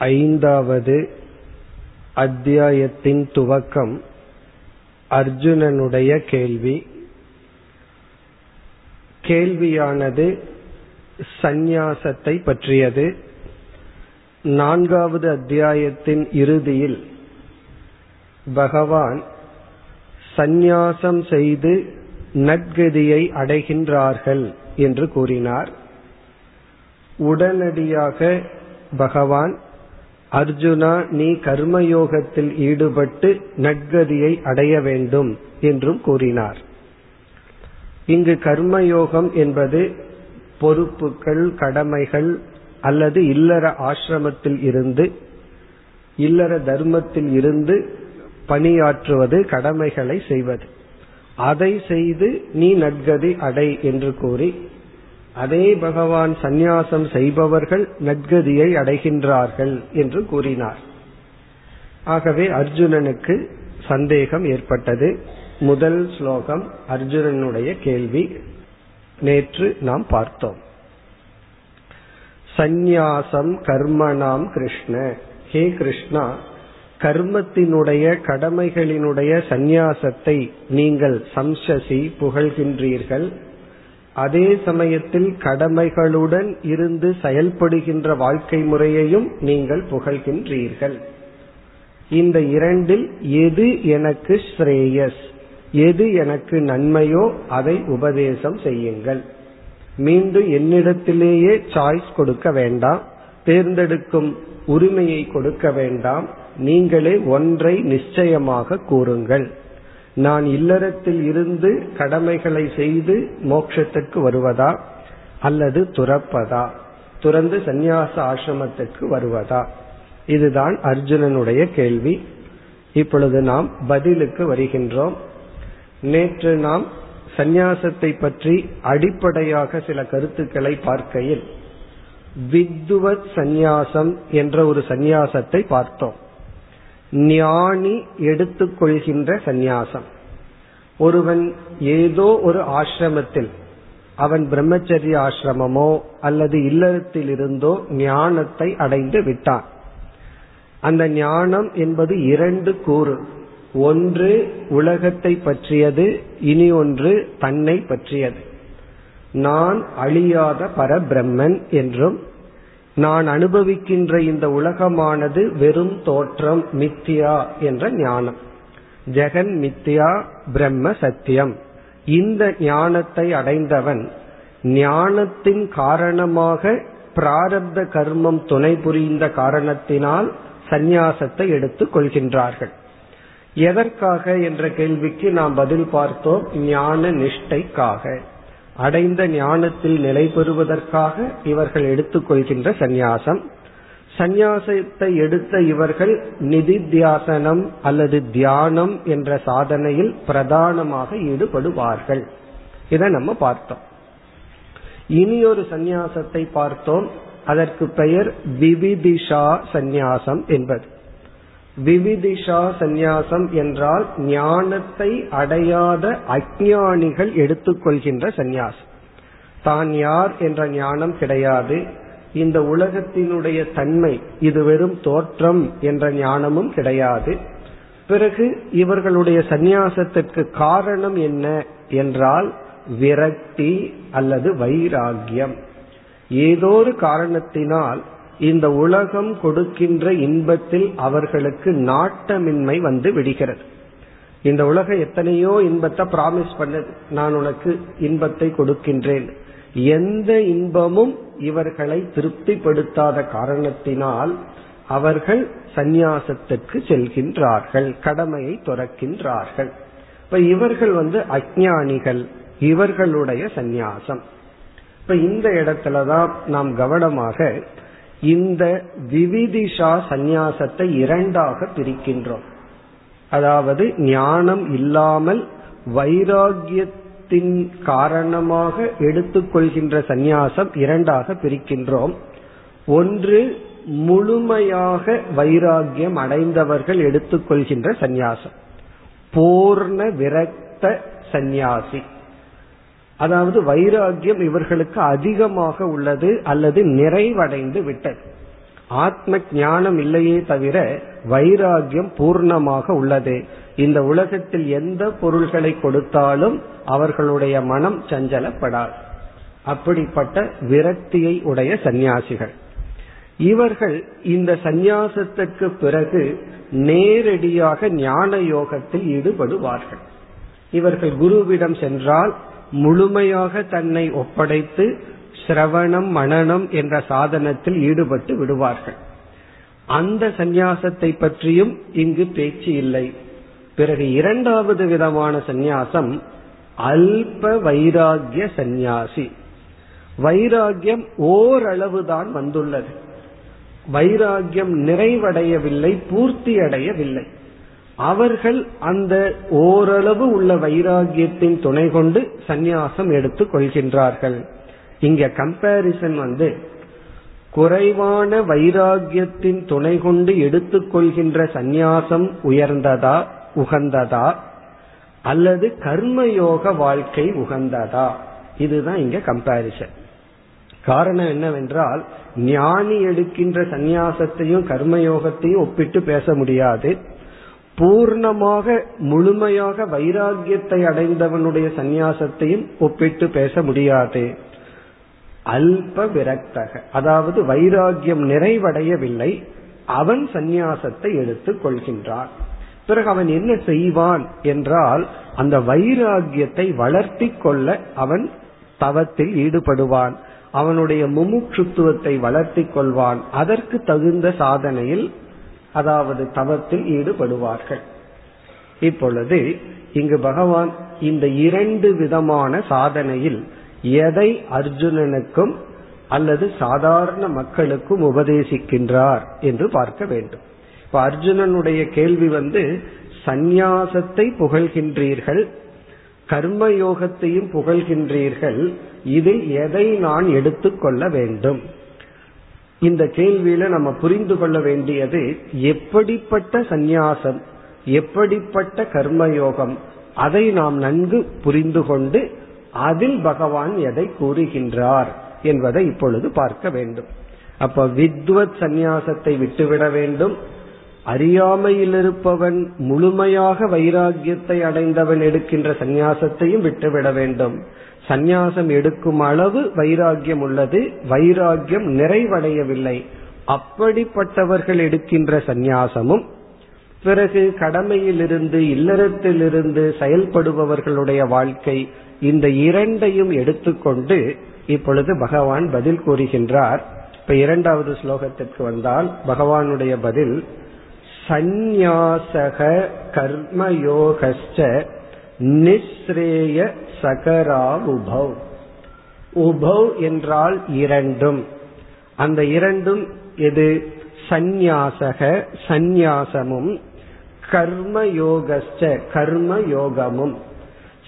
ஐந்தாவது அத்தியாயத்தின் துவக்கம் அர்ஜுனனுடைய கேள்வி. கேள்வியானது சந்நியாசத்தை பற்றியது. நான்காவது அத்தியாயத்தின் இறுதியில் பகவான் சந்நியாசம் செய்து நற்கதியை அடைகின்றார்கள் என்று கூறினார். உடனடியாக பகவான் அர்ஜுனா நீ கர்மயோகத்தில் ஈடுபட்டு நற்கதியை அடைய வேண்டும் என்றும் கூறினார். இங்கு கர்மயோகம் என்பது பொறுப்புகள் கடமைகள் அல்லது இல்லற ஆசிரமத்தில் இருந்து இல்லற தர்மத்தில் இருந்து பணியாற்றுவது கடமைகளை செய்வது. அதை செய்து நீ நற்கதி அடை என்று கூறி அதே பகவான் சந்நியாசம் செய்பவர்கள் நட்கதியை அடைகின்றார்கள் என்று கூறினார். ஆகவே அர்ஜுனனுக்கு சந்தேகம் ஏற்பட்டது. முதல் ஸ்லோகம் அர்ஜுனனுடைய கேள்வி நேற்று நாம் பார்த்தோம். சந்நியாசம் கர்மணாம் கிருஷ்ண. ஹே கிருஷ்ணா கர்மத்தினுடைய கடமைகளினுடைய சந்நியாசத்தை நீங்கள் சம்சசி புகழ்கின்றீர்கள். அதே சமயத்தில் கடமைகளுடன் இருந்து செயல்படுகின்ற வாழ்க்கை முறையையும் நீங்கள் புகழ்கின்றீர்கள். இந்த இரண்டில் எது எனக்கு ஸ்ரேயஸ் எது எனக்கு நன்மையோ அதை உபதேசம் செய்யுங்கள். மீண்டும் என்னிடத்திலேயே சாய்ஸ் கொடுக்க வேண்டாம் தேர்ந்தெடுக்கும் உரிமையை கொடுக்க வேண்டாம் நீங்களே ஒன்றை நிச்சயமாக கூறுங்கள். நான் இல்லறத்தில் இருந்து கடமைகளை செய்து மோட்சத்திற்கு வருவதா? அல்லது துறப்பதா? துறந்து சந்நியாச ஆசிரமத்திற்கு வருவதா? இதுதான் அர்ஜுனனுடைய கேள்வி. இப்பொழுது நாம் பதிலுக்கு வருகின்றோம். நேற்று நாம் சந்நியாசத்தை பற்றி அடிப்படையாக சில கருத்துக்களை பார்க்கையில் வித்துவத் சந்நியாசம் என்ற ஒரு சந்நியாசத்தை பார்த்தோம். ஞானி எடுத்துக்கொள்கின்ற சந்நியாசம். ஒருவன் ஏதோ ஒரு ஆசிரமத்தில் அவன் பிரம்மச்சரிய ஆசிரமமோ அல்லது இல்லறத்தில் இருந்தோ ஞானத்தை அடைந்து விட்டான். அந்த ஞானம் என்பது இரண்டு கூறு. ஒன்று உலகத்தை பற்றியது இனி ஒன்று தன்னை பற்றியது. நான் அழியாத பரபிரம்மன் என்றும் நான் அனுபவிக்கின்ற இந்த உலகமானது வெறும் தோற்றம் மித்தியா என்ற ஞானம். ஜெகன் மித்தியா பிரம்ம சத்தியம். இந்த ஞானத்தை அடைந்தவன் ஞானத்தின் காரணமாக பிராரப்த கர்மம் துணை புரிந்த காரணத்தினால் சந்நியாசத்தை எடுத்துக் கொள்கின்றார்கள். எதற்காக என்ற கேள்விக்கு நாம் பதில் பார்த்தோம் ஞான நிஷ்டைக்காக. அடைந்த ஞானத்தில் நிலை பெறுவதற்காக இவர்கள் எடுத்துக்கொள்கின்ற சந்நியாசம். சந்நியாசத்தை எடுத்த இவர்கள் நிதித்தியாசனம் அல்லது தியானம் என்ற சாதனையில் பிரதானமாக ஈடுபடுவார்கள். இதை நம்ம பார்த்தோம். இனி ஒரு சந்நியாசத்தை பார்த்தோம். அதற்கு பெயர் விவிதிஷா சந்நியாசம் என்பது. விவிதிஷா சந்நியாசம் என்றால் ஞானத்தை அடையாத அஜானிகள் எடுத்துக்கொள்கின்ற சந்நியாசம். தான் யார் என்ற ஞானம் கிடையாது. இந்த உலகத்தினுடைய தன்மை இது வெறும் தோற்றம் என்ற ஞானமும் கிடையாது. பிறகு இவர்களுடைய சந்நியாசத்திற்கு காரணம் என்ன என்றால் விரக்தி அல்லது வைராகியம் ஏதோ ஒரு காரணத்தினால் இந்த உலகம் கொடுக்கின்ற இன்பத்தில் அவர்களுக்கு நாட்டமின்மை வந்து விடுகிறது. இந்த உலகம் எத்தனையோ இன்பத்தை பிராமிஸ் பண்ணது. நான் உனக்கு இன்பத்தை கொடுக்கின்றேன். எந்த இன்பமும் இவர்களை திருப்திப்படுத்தாத காரணத்தினால் அவர்கள் சந்நியாசத்துக்கு செல்கின்றார்கள் கடமையை துறக்கின்றார்கள். இப்ப இவர்கள் வந்து அஜானிகள் இவர்களுடைய சந்நியாசம். இப்ப இந்த இடத்துலதான் நாம் கவனமாக இந்த விவிதிஷா சந்நியாசத்தை இரண்டாக பிரிக்கின்றோம். அதாவது ஞானம் இல்லாமல் வைராகியத்தின் காரணமாக எடுத்துக்கொள்கின்ற சந்நியாசம் இரண்டாக பிரிக்கின்றோம். ஒன்று முழுமையாக வைராகியம் அடைந்தவர்கள் எடுத்துக்கொள்கின்ற சந்நியாசம். பூர்ண விரக்த சந்நியாசி. அதாவது வைராகியம் இவர்களுக்கு அதிகமாக உள்ளது அல்லது நிறைவடைந்து விட்டது. ஆத்ம ஞானம் இல்லையே தவிர வைராகியம் பூர்ணமாக உள்ளது. இந்த உலகத்தில் எந்த பொருள்களை கொடுத்தாலும் அவர்களுடைய மனம் சஞ்சலப்படாது. அப்படிப்பட்ட விரக்தியை உடைய சந்நியாசிகள். இவர்கள் இந்த சந்நியாசத்துக்கு பிறகு நேரடியாக ஞான யோகத்தில் ஈடுபடுவார்கள். இவர்கள் குருவிடம் சென்றால் முழுமையாக தன்னை ஒப்படைத்து சிரவணம் மனநம் என்ற சாதனத்தில் ஈடுபட்டு விடுவார்கள். அந்த சந்நியாசத்தை பற்றியும் இங்கு பேச்சு இல்லை. பிறகு இரண்டாவது விதமான சந்நியாசம் அல்ப வைராகிய சந்நியாசி. வைராகியம் ஓரளவுதான் வந்துள்ளது. வைராகியம் நிறைவடையவில்லை பூர்த்தி அடையவில்லை அவர்கள் அந்த ஓரளவு உள்ள வைராகியத்தின் துணை கொண்டு சந்நியாசம் எடுத்துக் கொள்கின்றார்கள். இங்க கம்பேரிசன் வந்து குறைவான வைராகியத்தின் துணை கொண்டு எடுத்துக்கொள்கின்ற சந்நியாசம் உயர்ந்ததா உகந்ததா அல்லது கர்மயோக வாழ்க்கை உகந்ததா? இதுதான் இங்க கம்பாரிசன் காரணம் என்னவென்றால் ஞானி எடுக்கின்ற சந்நியாசத்தையும் கர்மயோகத்தையும் ஒப்பிட்டு பேச முடியாது. பூர்ணமாக முழுமையாக வைராகியத்தை அடைந்தவனுடைய சந்நியாசத்தையும் ஒப்பிட்டு பேச முடியாது. அல்ப விரக்தக. அதாவது வைராகியம் நிறைவடையவில்லை அவன் சந்நியாசத்தை எடுத்துக் கொள்கின்றான். பிறகு அவன் என்ன செய்வான் என்றால் அந்த வைராகியத்தை வளர்த்தி கொள்ள அவன் தவத்தில் ஈடுபடுவான். அவனுடைய முமுட்சுத்துவத்தை வளர்த்தி கொள்வான். அதற்கு தகுந்த சாதனையில் அதாவது தவத்தில் ஈடுபடுவார்கள். இப்பொழுது இங்கு பகவான் இந்த இரண்டு விதமான சாதனையில் எதை அர்ஜுனனுக்கும் அல்லது சாதாரண மக்களுக்கும் உபதேசிக்கின்றார் என்று பார்க்க வேண்டும். இப்ப அர்ஜுனனுடைய கேள்வி வந்து சந்நியாசத்தை புகழ்கின்றீர்கள் கர்மயோகத்தையும் புகழ்கின்றீர்கள் இதில் எதை நான் எடுத்துக்கொள்ள வேண்டும்? இந்த கேள்வியில நம்ம புரிந்து கொள்ள வேண்டியது எப்படிப்பட்ட சந்நியாசம் எப்படிப்பட்ட கர்மயோகம் அதை நாம் நன்கு புரிந்து கொண்டு அதில் பகவான் எதை கூறுகின்றார் என்பதை இப்பொழுது பார்க்க வேண்டும். அப்ப வித்வத் சந்நியாசத்தை விட்டுவிட வேண்டும். அறியாமையில் இருப்பவன் முழுமையாக வைராகியத்தை அடைந்தவன் எடுக்கின்ற சந்நியாசத்தையும் விட்டுவிட வேண்டும். சந்நியாசம் எடுக்கும் அளவு வைராகியம் உள்ளது வைராகியம் நிறைவடையவில்லை. அப்படிப்பட்டவர்கள் எடுக்கின்ற சந்நியாசமும் பிறகு கடமையிலிருந்து இல்லறத்திலிருந்து செயல்படுபவர்களுடைய வாழ்க்கை இந்த இரண்டையும் எடுத்துக்கொண்டு இப்பொழுது பகவான் பதில் கூறுகின்றார். இப்ப இரண்டாவது ஸ்லோகத்திற்கு வந்தால் பகவானுடைய பதில் சந்நியாசக கர்மயோகஸ்ட நிஸ்ரேய சகரா உபவ் உபவ் என்றால் இரண்டும். அந்த இரண்டும் எது? சந்நியாசக சந்நியாசமும் கர்மயோகச்ச கர்மயோகமும்.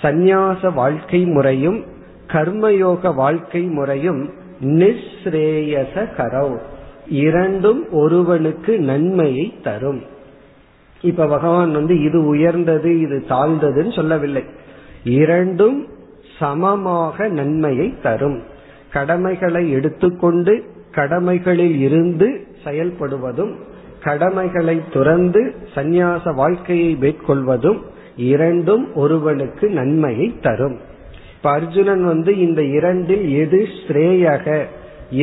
சந்நியாச வாழ்க்கை முறையும் கர்மயோக வாழ்க்கை முறையும் நிஸ்ரேயச கரவ் இரண்டும் ஒருவனுக்கு நன்மையை தரும். இப்ப பகவான் வந்து இது உயர்ந்தது இது தாழ்ந்ததுன்னு சொல்லவில்லை. இரண்டும் சமமாக நன்மையை தரும். கடமைகளை எடுத்துக்கொண்டு கடமைகளில் இருந்து செயல்படுவதும் கடமைகளை துறந்து சந்நியாச வாழ்க்கையை மேற்கொள்வதும் இரண்டும் ஒருவனுக்கு நன்மையை தரும். இப்ப அர்ஜுனன் வந்து இந்த இரண்டில் எது ஸ்ரேயக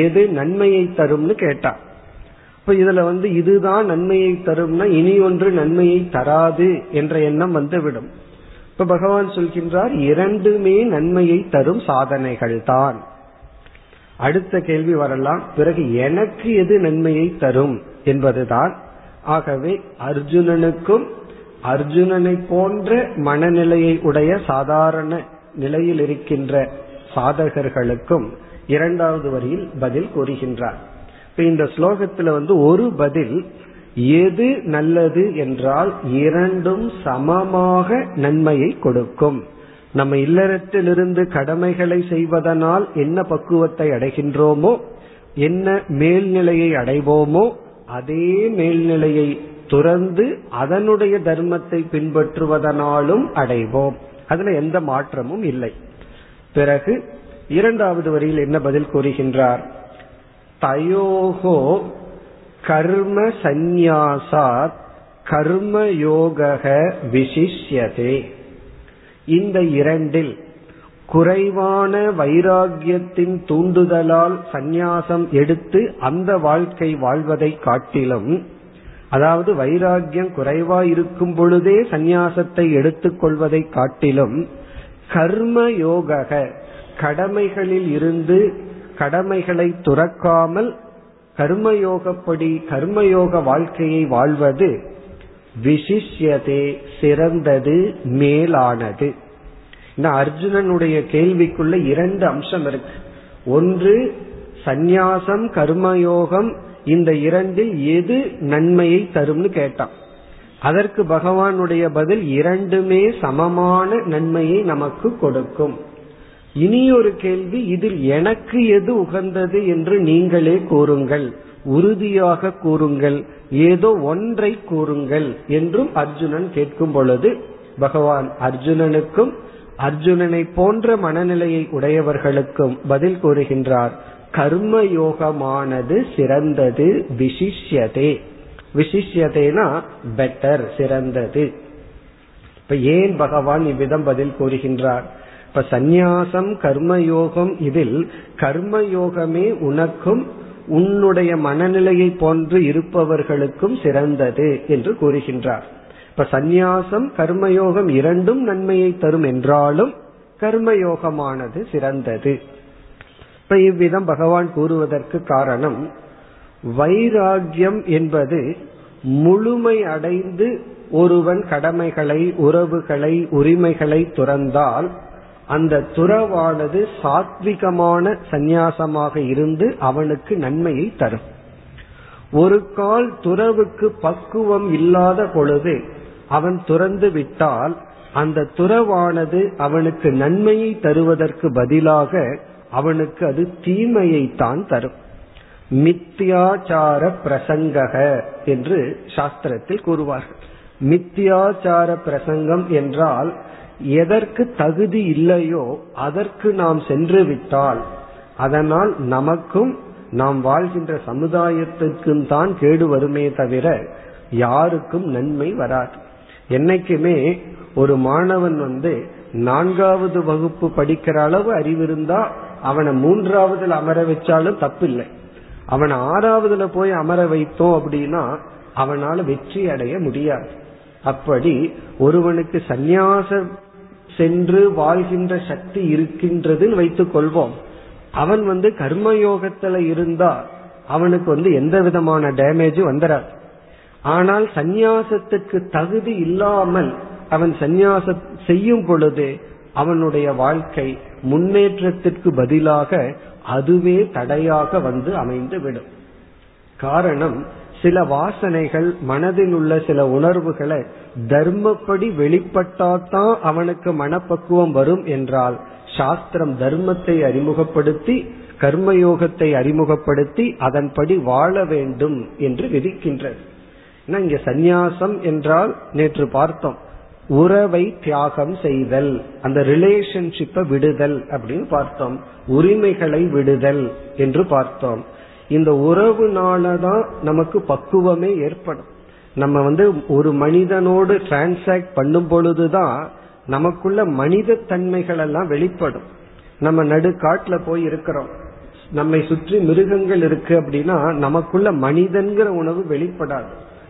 எது நன்மையை தரும்னு கேட்டான் இப்ப இதுல வந்து இதுதான் நன்மையை தரும்னா இனி ஒன்று நன்மையை தராது என்ற எண்ணம் வந்துவிடும். இப்ப பகவான் சொல்கின்றார் இரண்டுமே நன்மையை தரும் சாதனைகள் தான். அடுத்த கேள்வி வரலாம். பிறகு எனக்கு எது நன்மையை தரும் என்பதுதான். ஆகவே அர்ஜுனனுக்கும் அர்ஜுனனை போன்ற மனநிலையை உடைய சாதாரண நிலையில் இருக்கின்ற சாதகர்களுக்கும் இரண்டாவது வரியில் பதில் கூறுகின்றார். இப்ப இந்த ஸ்லோகத்துல வந்து ஒரு பதில் எது நல்லது என்றால் இரண்டும் சமமாக நன்மையை கொடுக்கும். நம்ம இல்லறத்திலிருந்து கடமைகளை செய்வதனால் என்ன பக்குவத்தை அடைகின்றோமோ என்ன மேல்நிலையை அடைவோமோ அதே மேல்நிலையை துறந்து அதனுடைய தர்மத்தை பின்பற்றுவதனாலும் அடைவோம். அதுல எந்த மாற்றமும் இல்லை. பிறகு இரண்டாவது வரியில் என்ன பதில் கூறுகின்றார்? தயோகோ கர்ம சந்நியாசாத் கர்மயோக விசிஷ்யதே. இந்த இரண்டில் குறைவான வைராகியத்தின் தூண்டுதலால் சந்நியாசம் எடுத்து அந்த வாழ்க்கை வாழ்வதை காட்டிலும் அதாவது வைராகியம் குறைவா இருக்கும் பொழுதே சந்நியாசத்தை எடுத்துக்கொள்வதை காட்டிலும் கர்ம யோக கடமைகளில் இருந்து கடமைகளை துறக்காமல் கர்மயோகப்படி கர்மயோக வாழ்க்கையை வாழ்வது விசிஷ்யதே சிறந்தது மேலானது. அர்ஜுனனுடைய கேள்விக்குள்ள இரண்டு அம்சம் இருக்கு. ஒன்று சந்நியாசம் கர்மயோகம் இந்த இரண்டில் எது நன்மையை தரும்னு கேட்டான். அதற்கு பகவானுடைய பதில் இரண்டுமே சமமான நன்மையை நமக்கு கொடுக்கும். இனி ஒரு கேள்வி இதில் எனக்கு எது உகந்தது என்று நீங்களே கூறுங்கள். உறுதியாக கூறுங்கள். ஏதோ ஒன்றை கூறுங்கள் என்றும் அர்ஜுனன் கேட்கும் பொழுது பகவான் அர்ஜுனனுக்கும் அர்ஜுனனை போன்ற மனநிலையை உடையவர்களுக்கும் பதில் கூறுகின்றார். கர்ம யோகமானது சிறந்தது விசிஷ்யதே. விசிஷ்யதேனா பெட்டர் சிறந்தது. இப்ப ஏன் பகவான் இவ்விதம் பதில் கூறுகின்றார்? இப்ப சந்நியாசம் கர்மயோகம் இதில் கர்மயோகமே உனக்கும் உன்னுடைய மனநிலையை போன்று இருப்பவர்களுக்கும் சிறந்தது என்று கூறுகின்றார். இப்ப சந்நியாசம் கர்மயோகம் இரண்டும் நன்மையை தரும் என்றாலும் கர்மயோகமானது சிறந்தது. இப்ப இவ்விதம் பகவான் கூறுவதற்கு காரணம் வைராகியம் என்பது முழுமை அடைந்து ஒருவன் கடமைகளை உறவுகளை உரிமைகளை துறந்தால் அந்த துறவானது சாத்விகமான சந்நியாசமாக இருந்து அவனுக்கு நன்மையை தரும். ஒரு கால் துறவுக்கு பக்குவம் இல்லாத பொழுது அவன் துறந்து விட்டால் அந்த துறவானது அவனுக்கு நன்மையை தருவதற்கு பதிலாக அவனுக்கு அது தீமையை தான் தரும். மித்தியாச்சார பிரசங்கக என்று சாஸ்திரத்தில் கூறுவார்கள். மித்தியாச்சார பிரசங்கம் என்றால் எதற்கு தகுதி இல்லையோ அதற்கு நாம் சென்று விட்டால் அதனால் நமக்கும் நாம் வாழ்கின்ற சமுதாயத்திற்கும் தான் கேடு வருமே தவிர யாருக்கும் நன்மை வராது. என்னைக்குமே ஒரு மாணவன் வந்து நான்காவது வகுப்பு படிக்கிற அளவு அறிவு இருந்தா அவனை மூன்றாவதுல அமர வச்சாலும் தப்பில்லை. அவனை ஆறாவதுல போய் அமர வைத்தோம் அப்படின்னா அவனால வெற்றி அடைய முடியாது. அப்படி ஒருவனுக்கு சந்நியாசம் சென்று வாழ்கின்ற சக்தி இருக்கின்றதுன்னு வைத்துக் கொள்வோம். அவன் வந்து கர்மயோகத்துல இருந்தா அவனுக்கு வந்து எந்த விதமான டேமேஜும் வந்துடாது ஆனால் சந்நியாசத்துக்கு தகுதி இல்லாமல் அவன் சந்நியாசம் செய்யும் பொழுது அவனுடைய வாழ்க்கை முன்னேற்றத்திற்கு பதிலாக அதுவே தடையாக வந்து அமைந்து விடும் காரணம் சில வாசனைகள் மனதில் உள்ள சில உணர்வுகளை தர்மப்படி வெளிப்பட்டாதான் அவனுக்கு மனப்பக்குவம் வரும் என்றால் சாஸ்திரம் தர்மத்தை அறிமுகப்படுத்தி கர்மயோகத்தை அறிமுகப்படுத்தி அதன்படி வாழ வேண்டும் என்று விதிக்கின்றது. இங்க சந்நியாசம் என்றால் நேற்று பார்த்தோம் உறவை தியாகம் செய்தல் அந்த ரிலேஷன்ஷிப்பை விடுதல் அப்படின்னு பார்த்தோம் உரிமைகளை விடுதல் என்று பார்த்தோம். இந்த உறவுனாலதான் நமக்கு பக்குவமே ஏற்படும். நம்ம வந்து ஒரு மனிதனோடு டிரான்சாக்ட் பண்ணும் பொழுதுதான் நமக்குள்ள மனித தன்மைகள் எல்லாம் வெளிப்படும். நம்ம நடு காட்டுல போய் இருக்கிறோம். நம்மை சுற்றி மிருகங்கள் இருக்கு அப்படின்னா நமக்குள்ள மனிதன்கிற உணவு வெளிப்படாது.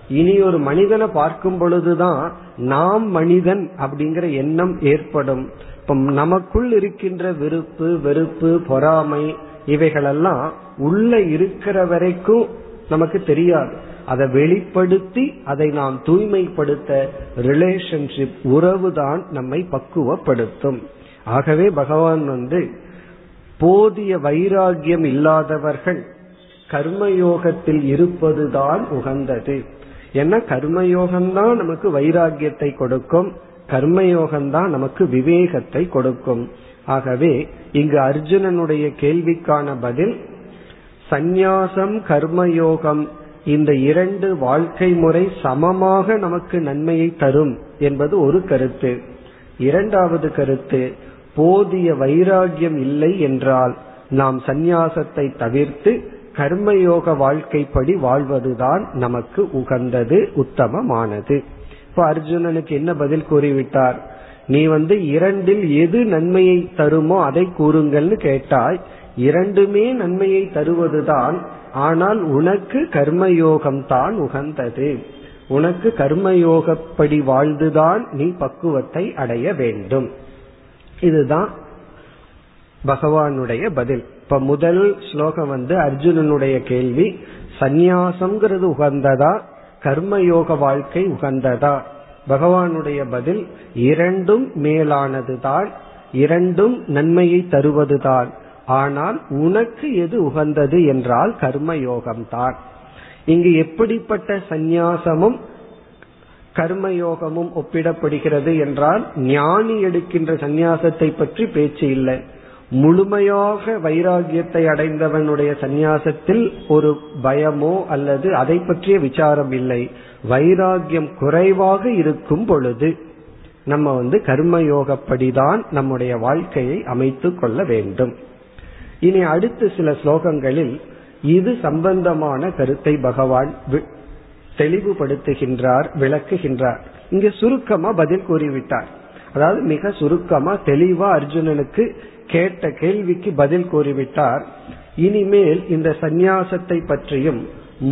இனி ஒரு மனிதனை பார்க்கும் பொழுதுதான் நாம் மனிதன் அப்படிங்கிற எண்ணம் ஏற்படும். இப்ப நமக்குள் இருக்கின்ற விருப்பு வெறுப்பு பொறாமை இவைகளெல்லாம் உள்ள இருக்கிற வரைக்கும் நமக்கு தெரியாது. அதை வெளிப்படுத்தி அதை நாம் தூய்மைப்படுத்த ரிலேஷன்ஷிப் உறவுதான் நம்மை பக்குவப்படுத்தும். ஆகவே பகவான் வந்து போதிய வைராகியம் இல்லாதவர்கள் கர்மயோகத்தில் இருப்பதுதான் உகந்தது. ஏன்னா கர்மயோகம்தான் நமக்கு வைராகியத்தை கொடுக்கும். கர்மயோகம்தான் நமக்கு விவேகத்தை கொடுக்கும். ஆகவே இங்கு அர்ஜுனனுடைய கேள்விக்கான பதில் சந்நியாசம் கர்மயோகம் இந்த இரண்டு வாழ்க்கை முறை சமமாக நமக்கு நன்மையை தரும் என்பது ஒரு கருத்து. இரண்டாவது கருத்து போதிய வைராகியம் இல்லை என்றால் நாம் சந்நியாசத்தை தவிர்த்து கர்மயோக வாழ்க்கைப்படி வாழ்வதுதான் நமக்கு உகந்தது உத்தமமானது. இப்ப அர்ஜுனனுக்கு என்ன பதில் கூறிவிட்டார்? நீ வந்து இரண்டில் எது நன்மையை தருமோ அதை கூறுங்கள்னு கேட்டாய். இரண்டுமே நன்மையை தருவதுதான் ஆனால் உனக்கு கர்மயோகம் தான் உகந்தது. உனக்கு கர்மயோகப்படி வாழ்ந்துதான் நீ பக்குவத்தை அடைய வேண்டும். இதுதான் பகவானுடைய பதில். இப்ப முதல் ஸ்லோகம் வந்து அர்ஜுனனுடைய கேள்வி. சந்நியாசம்ங்கிறது உகந்ததா? கர்மயோக வாழ்க்கை உகந்ததா? பகவானுடைய பதில் இரண்டும் மேலானதுதான் இரண்டும் நன்மையை தருவதுதான். ஆனால் உனக்கு எது உகந்தது என்றால் கர்மயோகம்தான். இங்கு எப்படிப்பட்ட சந்நியாசமும் கர்மயோகமும் ஒப்பிடப்படுகிறது என்றால் ஞானி எடுக்கின்ற சந்நியாசத்தை பற்றி பேச்சு இல்லை. முழுமையாக வைராகியத்தை அடைந்தவனுடைய சந்நியாசத்தில் ஒரு பயமோ அல்லது அதை பற்றிய விசாரம் இல்லை. வைராகியம் குறைவாக இருக்கும் பொழுது நம்ம வந்து கர்மயோகப்படிதான் நம்முடைய வாழ்க்கையை அமைத்துக் கொள்ள வேண்டும். இனி அடுத்து சில ஸ்லோகங்களில் இது சம்பந்தமான கருத்தை பகவான் தெளிவுபடுத்துகின்றார் விளக்குகின்றார். இங்கு சுருக்கமா பதில் கூறிவிட்டார். அதாவது மிக சுருக்கமா தெளிவா அர்ஜுனனுக்கு கேட்ட கேள்விக்கு பதில் கூறிவிட்டார். இனிமேல் இந்த சந்நியாசத்தை பற்றியும்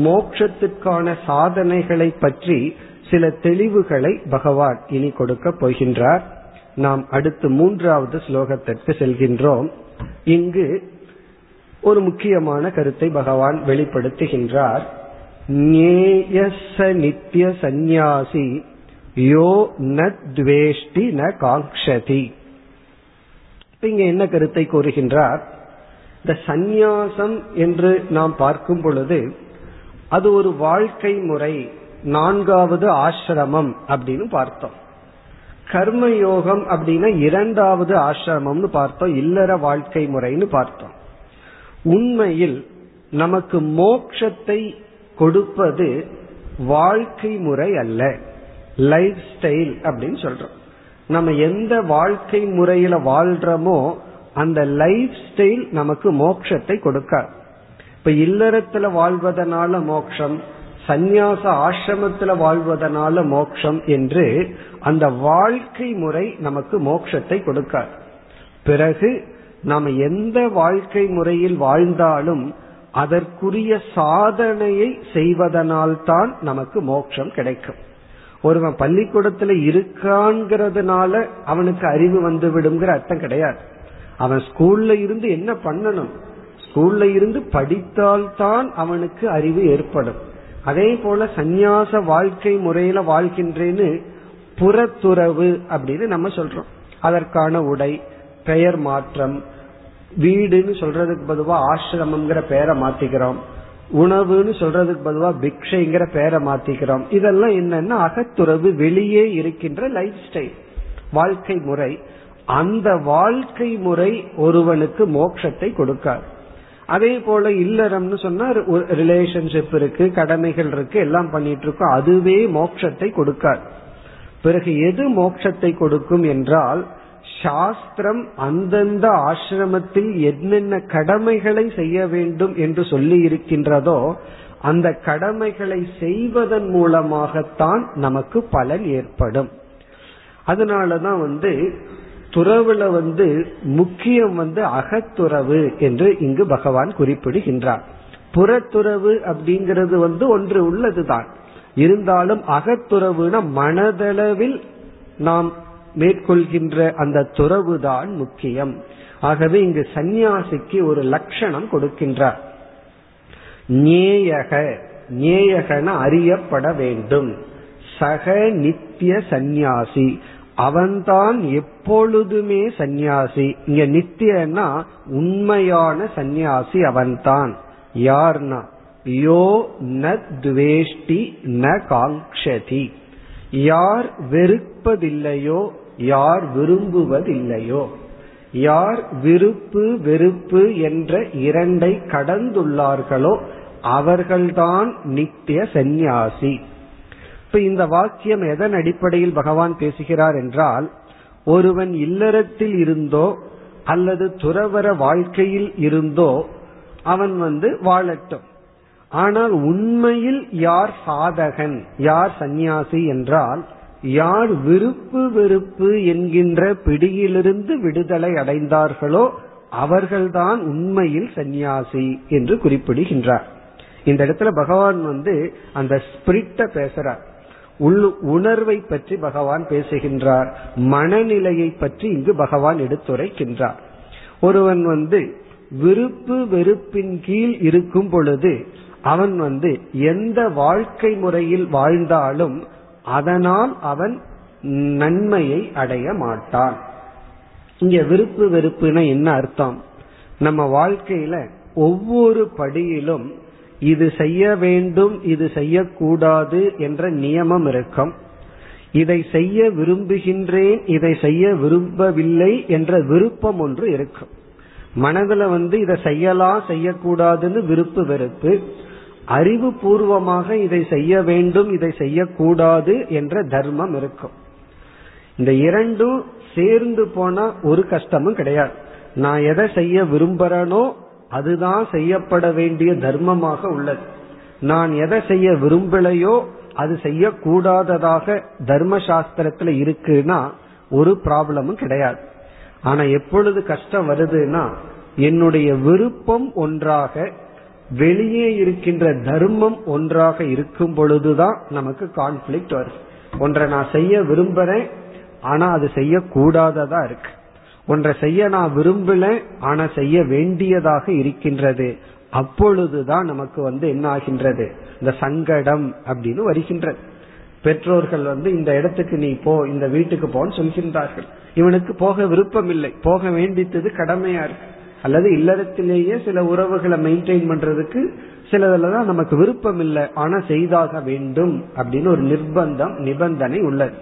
மோட்சத்திற்கான சாதனைகளை பற்றி சில தெளிவுகளை பகவான் இனி கொடுக்க போகின்றார். நாம் அடுத்து மூன்றாவது ஸ்லோகத்திற்கு செல்கின்றோம். இங்கு ஒரு முக்கியமான கருத்தை பகவான் வெளிப்படுத்துகின்றார். நித்திய சந்நியாசி யோ நத்வேஷ்டி ந காங்ஷதி இங்க என்ன கருத்தை கூறுகின்றார்? இந்த சந்நியாசம் என்று நாம் பார்க்கும் பொழுது அது ஒரு வாழ்க்கை முறை நான்காவது ஆசிரமம் அப்படின்னு பார்த்தோம். கர்மயோகம் அப்படின்னா இரண்டாவது ஆசிரமம்னு பார்த்தோம் இல்லற வாழ்க்கை முறைன்னு பார்த்தோம். உண்மையில் நமக்கு மோட்சத்தை கொடுப்பது வாழ்க்கை முறை அல்ல. லைஃப் ஸ்டைல் அப்படின்னு சொல்றோம். நம்ம எந்த வாழ்க்கை முறையில வாழ்றோமோ அந்த லைஃப் ஸ்டைல் நமக்கு மோட்சத்தை கொடுக்காது. இப்ப இல்லறத்துல வாழ்வதனால மோக்ஷம் சந்நியாச ஆசிரமத்துல வாழ்வதனால மோக்ஷம் என்று அந்த வாழ்க்கை முறை நமக்கு மோட்சத்தை கொடுக்காது. பிறகு நாம் எந்த வாழ்க்கை முறையில் வாழ்ந்தாலும் அதற்குரிய சாதனையை செய்வதனால்தான் நமக்கு மோட்சம் கிடைக்கும். ஒருவன் பள்ளிக்கூடத்துல இருக்கான்ங்கிறதுனால அவனுக்கு அறிவு வந்து விடுங்கிற அர்த்தம் கிடையாது. அவன் ஸ்கூல்ல இருந்து என்ன பண்ணணும்? ஸ்கூல்ல இருந்து படித்தால்தான் அவனுக்கு அறிவு ஏற்படும். அதே போல சந்நியாச வாழ்க்கை முறையில வாழ்கின்றேன்னு புறத்துறவு அப்படின்னு நம்ம சொல்றோம். அதற்கான உடை பெயர் மாற்றம் வீடுன்னு சொல்றதுக்கு பொதுவா ஆசிரமம்ங்கிற பெயரை மாத்திக்கிறோம். உணவுன்னு சொல்றதுக்கு பொதுவா பிக்ஷைங்கிற பெயரை மாத்திக்கிறோம். இதெல்லாம் என்னன்னா அகத்துறவு வெளியே இருக்கின்ற லைஃப் ஸ்டைல் வாழ்க்கை முறை. அந்த வாழ்க்கை முறை ஒருவனுக்கு மோட்சத்தை கொடுக்காது. அதே போல இல்லறம்னு சொன்னா ரிலேஷன்ஷிப் இருக்கு கடமைகள் இருக்கு எல்லாம் பண்ணிட்டு இருக்கோம் அதுவே மோட்சத்தை கொடுக்காது. பிறகு எது மோட்சத்தை கொடுக்கும் என்றால் சாஸ்திரம் அந்தந்த ஆசிரமத்தில் என்னென்ன கடமைகளை செய்ய வேண்டும் என்று சொல்லி இருக்கின்றதோ அந்த கடமைகளை செய்வதன் மூலமாகத்தான் நமக்கு பலன் ஏற்படும். அதனாலதான் வந்து துறவுல வந்து முக்கியம் வந்து அகத்துறவு என்று இங்கு பகவான் குறிப்பிடுகின்றார். புறத்துறவு அப்படிங்கிறது வந்து ஒன்று உள்ளதுதான். இருந்தாலும் அகத்துறவுனா மனதளவில் நாம் மேற்கொள்கின்ற அந்த துறவுதான் முக்கியம். ஆகவே இங்கு சந்நியாசிக்கு ஒரு லட்சணம் கொடுக்கின்றார். நேயக நேயகன அறியப்பட வேண்டும். சக நித்திய சந்நியாசி. அவன்தான் எப்பொழுதுமே சந்நியாசி. இங்க நித்தியன்னா உண்மையான சந்நியாசி அவன்தான். யார்னா? யோ ந துவேஷ்டி ந காங்ஷதி யார் வெறுப்பதில்லையோ யார் விரும்புவதில்லையோ யார் விருப்பு வெறுப்பு என்ற இரண்டை கடந்துள்ளார்களோ அவர்கள்தான் நித்திய சந்நியாசி. இப்ப இந்த வாக்கியம் எதன் அடிப்படையில் பகவான் பேசுகிறார் என்றால் ஒருவன் இல்லறத்தில் இருந்தோ அல்லது துறவர வாழ்க்கையில் இருந்தோ அவன் வந்து வாழட்டும். ஆனால் உண்மையில் யார் சாதகன் யார் சந்நியாசி என்றால் யார் விருப்பு வெறுப்பு என்கின்ற பிடியிலிருந்து விடுதலை அடைந்தார்களோ அவர்கள்தான் உண்மையில் சந்நியாசி என்று குறிப்பிடுகின்றார். இந்த இடத்துல பகவான் வந்து அந்த ஸ்பிரிட்ட பேசுறார். உள் உணர்வை பற்றி பகவான் பேசுகின்றார். மனநிலையை பற்றி இங்கு பகவான் எடுத்துரைக்கின்றார். ஒருவன் வந்து விருப்பு வெறுப்பின் கீழ் இருக்கும் பொழுது அவன் வந்து எந்த வாழ்க்கை முறையில் வாழ்ந்தாலும் அதனால் அவன் நன்மையை அடைய மாட்டான். இங்க விருப்பு வெறுப்புனா என்ன அர்த்தம்? நம்ம வாழ்க்கையில ஒவ்வொரு படியிலும் இது செய்ய வேண்டும் இது செய்யக்கூடாது என்ற நியமம் இருக்கும். இதை செய்ய விரும்புகின்றேன் இதை செய்ய விரும்பவில்லை என்ற விருப்பம் ஒன்று இருக்கும். மனதுல வந்து இதை செய்யலாம் செய்யக்கூடாதுன்னு விருப்பு வெறுப்பு. அறிவு பூர்வமாக இதை செய்ய வேண்டும் இதை செய்யக்கூடாது என்ற தர்மம் இருக்கும். இந்த இரண்டும் சேர்ந்து போனா ஒரு கஷ்டமும் கிடையாது. நான் எதை செய்ய விரும்புறேனோ அதுதான் செய்யப்பட வேண்டிய தர்மமாக உள்ளது. நான் எதை செய்ய விரும்பலையோ அது செய்யக்கூடாததாக தர்ம சாஸ்திரத்துல இருக்குன்னா ஒரு ப்ராப்ளமும் கிடையாது. ஆனா எப்பொழுது கஷ்டம் வருதுன்னா என்னுடைய விருப்பம் ஒன்றாக வெளியே இருக்கின்ற தர்மம் ஒன்றாக இருக்கும் பொழுதுதான் நமக்கு கான்ஃபிளிக்ட் வரும். ஒன்றை நான் செய்ய விரும்புறேன் ஆனா அது செய்யக்கூடாததா இருக்கு. ஒன்றை செய்ய நான் விரும்பல ஆனா செய்ய வேண்டியதாக இருக்கின்றது. அப்பொழுதுதான் நமக்கு வந்து என்ன ஆகின்றது? இந்த சங்கடம் அப்படின்னு வருகின்றது. பெற்றோர்கள் வந்து இந்த இடத்துக்கு நீ போ இந்த வீட்டுக்கு போன்னு சொல்கின்றார்கள். இவனுக்கு போக விருப்பம் இல்லை போக வேண்டித்தது கடமையா இருக்கு. அல்லது இல்லறத்திலேயே சில உறவுகளை மெயின்டைன் பண்றதுக்கு சிலதுலதான் நமக்கு விருப்பம் இல்லை ஆனா செய்தாக வேண்டும் அப்படின்னு ஒரு நிர்பந்தம் நிபந்தனை உள்ளது.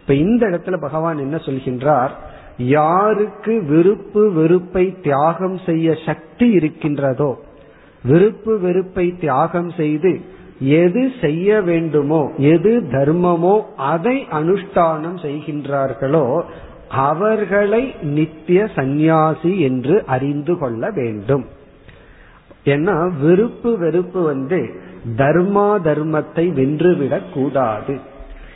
இப்ப இந்த இடத்துல பகவான் என்ன சொல்கின்றார்? யாருக்கு விருப்பு வெறுப்பை தியாகம் செய்ய சக்தி இருக்கின்றதோ விருப்பு வெறுப்பை தியாகம் செய்து எது செய்ய வேண்டுமோ எது தர்மமோ அதை அனுஷ்டானம் செய்கின்றார்களோ அவர்களை நித்திய சந்நியாசி என்று அறிந்து கொள்ள வேண்டும். ஏன்னா வெறுப்பு வெறுப்பு வந்து தர்மா தர்மத்தை வென்றுவிடக் கூடாது.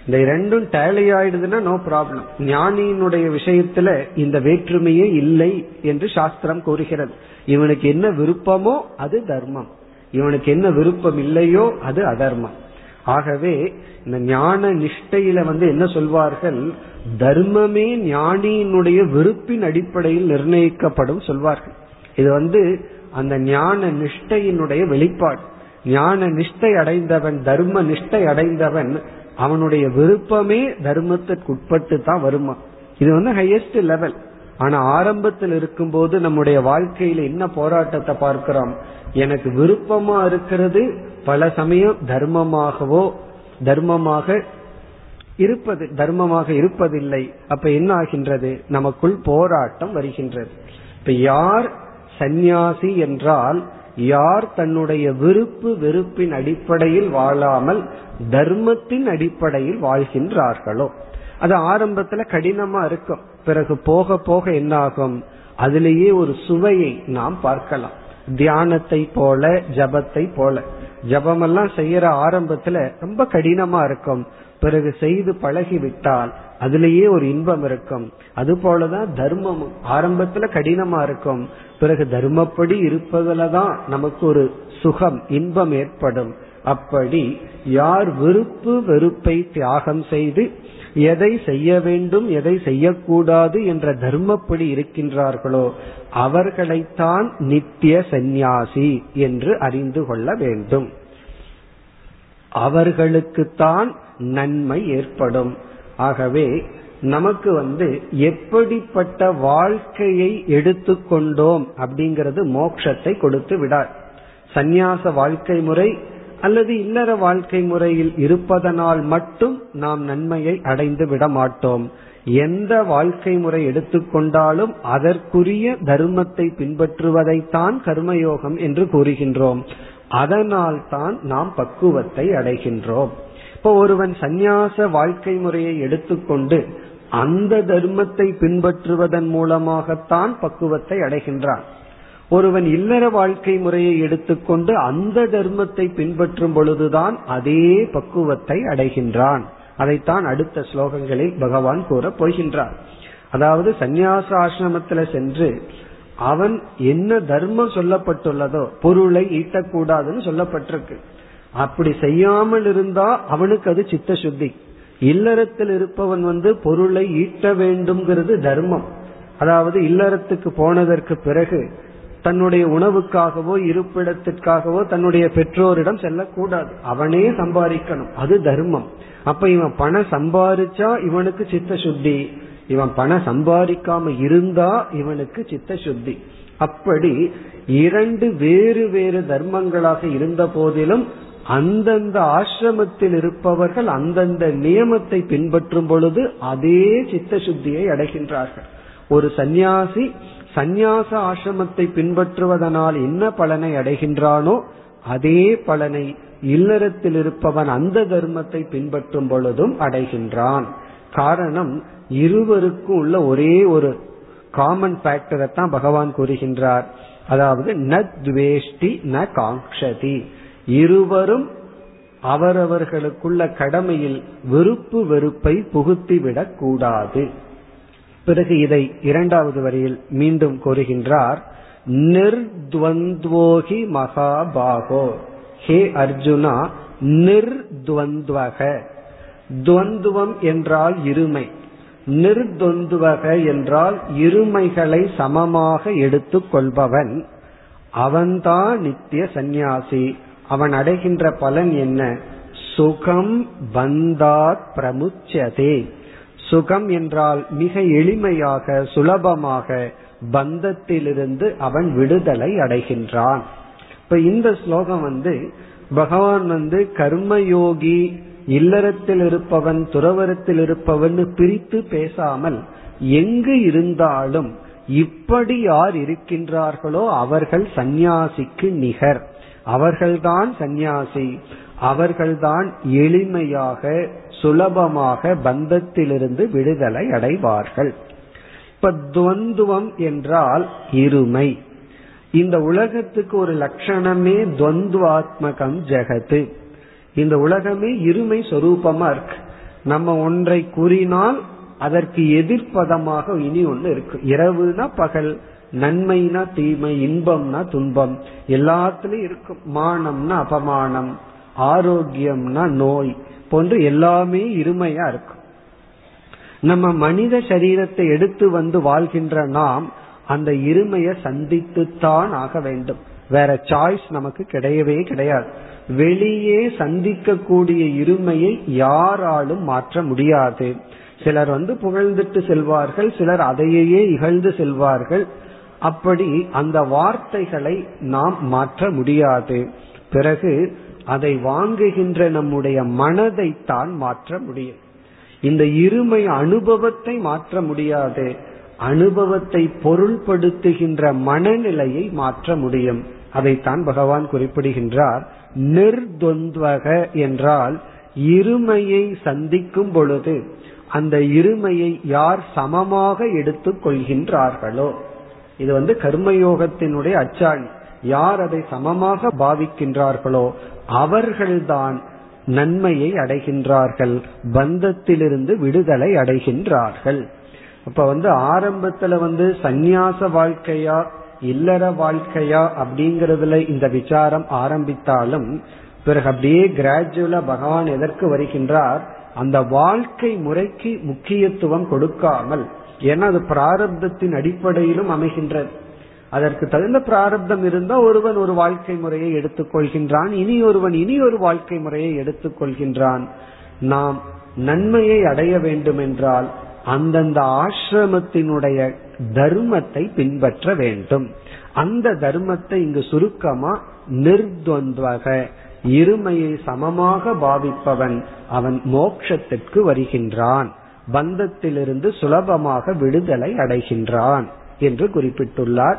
இந்த ரெண்டும் டேலி ஆயிடுதுன்னா நோ ப்ராப்ளம் ஞானியினுடைய விஷயத்துல இந்த வேற்றுமையே இல்லை என்று சாஸ்திரம் கூறுகிறது. இவனுக்கு என்ன விருப்பமோ அது தர்மம். இவனுக்கு என்ன விருப்பம் இல்லையோ அது அதர்மம். ஆகவே இந்த ஞான நிஷ்டையில வந்து என்ன சொல்வார்கள்? தர்மமே ஞானியினுடைய விருப்பின் அடிப்படையில் நிர்ணயிக்கப்படும் சொல்வார்கள். இது வந்து அந்த ஞான நிஷ்டையினுடைய வெளிப்பாடு. ஞான நிஷ்டை அடைந்தவன் தர்ம நிஷ்டை அடைந்தவன் அவனுடைய விருப்பமே தர்மத்திற்கு உட்பட்டு தான் வருமா? இது வந்து ஹையஸ்ட் லெவல் ஆனா ஆரம்பத்தில் இருக்கும்போது நம்முடைய வாழ்க்கையில என்ன போராட்டத்தை பார்க்கிறோம்? எனக்கு விருப்பமா இருக்கிறது பல சமயம் தர்மமாகவோ தர்மமாக இருப்பது தர்மமாக இருப்பதில்லை. அப்ப என்ன ஆகின்றது? நமக்குள் போராட்டம் வருகின்றது. இப்ப யார் சந்நியாசி என்றால் யார் தன்னுடைய விருப்பு வெறுப்பின் அடிப்படையில் வாழாமல் தர்மத்தின் அடிப்படையில் வாழ்கின்றார்களோ? அது ஆரம்பத்துல கடினமா இருக்கும். பிறகு போக போக என்னாகும்? அதிலேயே ஒரு சுவையை நாம் பார்க்கலாம். தியானத்தை போல ஜபத்தை போல. ஜபமெல்லாம் செய்யற ஆரம்பத்துல ரொம்ப கடினமா இருக்கும். பிறகு செய்து பழகிவிட்டால் அதுலேயே ஒரு இன்பம் இருக்கும். அது போலதான் தர்மம் ஆரம்பத்துல கடினமா இருக்கும். பிறகு தர்மப்படி இருப்பதுலதான் நமக்கு ஒரு சுகம் இன்பம் ஏற்படும். அப்படி யார் விருப்பு வெறுப்பை தியாகம் செய்து எதை செய்ய வேண்டும் எதை செய்யக்கூடாது என்ற தர்மப்படி இருக்கின்றார்களோ அவர்களைத்தான் நித்திய சந்நியாசி என்று அறிந்து கொள்ள வேண்டும். அவர்களுக்குத்தான் நன்மை ஏற்படும். ஆகவே நமக்கு வந்து எப்படிப்பட்ட வாழ்க்கையை எடுத்துக்கொண்டோம் அப்படிங்கிறது மோட்சத்தை கொடுத்து விடார். சந்நியாச வாழ்க்கை முறை அல்லது இல்லற வாழ்க்கை முறையில் இருப்பதனால் மட்டும் நாம் நன்மையை அடைந்து விட மாட்டோம். எந்த வாழ்க்கை முறை எடுத்துக்கொண்டாலும் அதற்குரிய தர்மத்தை பின்பற்றுவதைத்தான் கர்மயோகம் என்று கூறுகின்றோம். அதனால் தான் நாம் பக்குவத்தை அடைகின்றோம். அப்போ ஒருவன் சந்நியாச வாழ்க்கை முறையை எடுத்துக்கொண்டு அந்த தர்மத்தை பின்பற்றுவதன் மூலமாகத்தான் பக்குவத்தை அடைகின்றான். ஒருவன் இல்லற வாழ்க்கை முறையை எடுத்துக்கொண்டு அந்த தர்மத்தை பின்பற்றும் பொழுதுதான் அதே பக்குவத்தை அடைகின்றான். அதைத்தான் அடுத்த ஸ்லோகங்களில் பகவான் கூற போகின்றார். அதாவது சந்நியாச ஆசிரமத்துல சென்று அவன் என்ன தர்மம் சொல்லப்பட்டுள்ளதோ பொருளை ஈட்டக்கூடாதுன்னு சொல்லப்பட்டிருக்கு. அப்படி செய்யாமல் இருந்தா அவனுக்கு அது சித்த சுத்தி இல்லறத்தில் இருப்பவன் வந்து பொருளை ஈட்ட வேண்டும்ங்கிறது தர்மம். அதாவது இல்லறத்துக்கு போனதற்கு பிறகு தன்னுடைய உணவுக்காகவோ இருப்பிடத்திற்காகவோ தன்னுடைய பெற்றோரிடம் செல்லக்கூடாது. அவனே சம்பாதிக்கணும். அது தர்மம். அப்ப இவன் பணம் சம்பாதிச்சா இவனுக்கு சித்த சுத்தி இவன் பணம் சம்பாதிக்காம இருந்தா இவனுக்கு சித்த சுத்தி அப்படி இரண்டு வேறு வேறு தர்மங்களாக இருந்த போதிலும் அந்தந்த ஆசிரமத்தில் இருப்பவர்கள் அந்தந்த நியமத்தை பின்பற்றும் பொழுது அதே சித்த சுத்தியை அடைகின்றார்கள். ஒரு சந்நியாசி சந்நியாச ஆசிரமத்தை பின்பற்றுவதனால் என்ன பலனை அடைகின்றானோ அதே பலனை இல்லறத்தில் இருப்பவன் அந்த தர்மத்தை பின்பற்றும் பொழுதும் அடைகின்றான். காரணம் இருவருக்கும் உள்ள ஒரே ஒரு காமன் ஃபேக்டரை தான் பகவான் கூறுகின்றார். அதாவது ந துவேஷ்டி ந காங்கதி இருவரும் அவரவர்களுக்குள்ள கடமையில் வெறுப்பு வெறுப்பை புகுத்திவிடக் கூடாது. பிறகு இதை இரண்டாவது வரியில் மீண்டும் கூறுகின்றார் நிர்துவந்தோகி மகாபாகோ. ஹே அர்ஜுனா நிர்துவந்தவக. துவந்துவம் என்றால் இருமை. நிர்துவந்துவக என்றால் இருமைகளை சமமாக எடுத்துக் கொள்பவன். அவன்தான் நித்திய சந்நியாசி. அவன் அடைகின்ற பலன் என்ன? சுகம் பந்தாத் பிரமுச்சதே. சுகம் என்றால் மிக எளிமையாக சுலபமாக பந்தத்திலிருந்து அவன் விடுதலை அடைகின்றான். இப்ப இந்த ஸ்லோகம் வந்து பகவான் வந்து கர்மயோகி இல்லறத்தில் இருப்பவன் துறவரத்தில் இருப்பவன் பிரித்து பேசாமல் எங்கு இருந்தாலும் இப்படி யார் இருக்கின்றார்களோ அவர்கள் சந்நியாசிக்கு நிகர். அவர்கள்தான் சந்நியாசி. அவர்கள்தான் எளிமையாக சுலபமாக பந்தத்திலிருந்து விடுதலை அடைவார்கள். இப்ப துவந்துவம் என்றால் இருமை. இந்த உலகத்துக்கு ஒரு லட்சணமே துவந்துவாத்மகம் ஜெகத்து. இந்த உலகமே இருமை சொரூபமா இருக்கு. நம்ம ஒன்றை கூறினால் அதற்கு எதிர்ப்பதமாக இனி ஒன்று இருக்கு. இரவுனா பகல் நன்மைனா தீமை இன்பம்னா துன்பம். எல்லாத்துலயும் இருக்கும். மானம்னா அபமானம் ஆரோக்கியம்னா நோய் போன்று எல்லாமே இருமையா இருக்கும். நம்ம மனித சரீரத்தை எடுத்து வந்து வாழ்கின்ற நாம் அந்த இருமையை சந்தித்துத்தான் ஆக வேண்டும். வேற சாய்ஸ் நமக்கு கிடையவே கிடையாது. வெளியே சந்திக்கக்கூடிய இருமையை யாராலும் மாற்ற முடியாது. சிலர் வந்து புகழ்ந்துட்டு செல்வார்கள் சிலர் அதையே இகழ்ந்து செல்வார்கள். அப்படி அந்த வார்த்தைகளை நாம் மாற்ற முடியாது. பிறகு அதை வாங்குகின்ற நம்முடைய மனதை தான் மாற்ற முடியும். இந்த இருமை அனுபவத்தை மாற்ற முடியாது. அனுபவத்தை பொருள்படுத்துகின்ற மனநிலையை மாற்ற முடியும். அதைத்தான் பகவான் குறிப்பிடுகின்றார். நிர்துவக என்றால் இருமையை சந்திக்கும் பொழுது அந்த இருமையை யார் சமமாக எடுத்துக் கொள்கின்றார்களோ இது வந்து கர்மயோகத்தினுடைய அச்சாணி. யார் அதை சமமாக பாவிக்கின்றார்களோ அவர்கள்தான் நன்மையை அடைகின்றார்கள் பந்தத்திலிருந்து விடுதலை அடைகின்றார்கள். அப்ப வந்து ஆரம்பத்துல வந்து சந்நியாச வாழ்க்கையா இல்லற வாழ்க்கையா அப்படிங்கறதுல இந்த விசாரம் ஆரம்பித்தாலும் பிறகு அப்படியே கிராஜுவலா பகவான் எதற்கு வருகின்றார்? அந்த வாழ்க்கை முறைக்கு முக்கியத்துவம் கொடுக்காமல் ஏன்னா அது பிராரப்தத்தின் அடிப்படையிலும் அமைகின்றது. அதற்கு தகுந்த பிராரப்தம் இருந்தா ஒருவன் ஒரு வாழ்க்கை முறையை எடுத்துக்கொள்கின்றான் இனி ஒருவன் இனி ஒரு வாழ்க்கை முறையை எடுத்துக்கொள்கின்றான் நாம் நன்மையை அடைய வேண்டும் என்றால் அந்தந்த ஆசிரமத்தினுடைய தர்மத்தை பின்பற்ற வேண்டும். அந்த தர்மத்தை இங்கு சுருக்கமா நிர்துவந்தக இருமையை சமமாக பாவிப்பவன் அவன் மோட்சத்திற்கு வருகின்றான். பந்தத்திலிருந்து சுலபமாக விடுதலை அடைகின்றான் என்று குறிப்பிட்டுள்ளார்.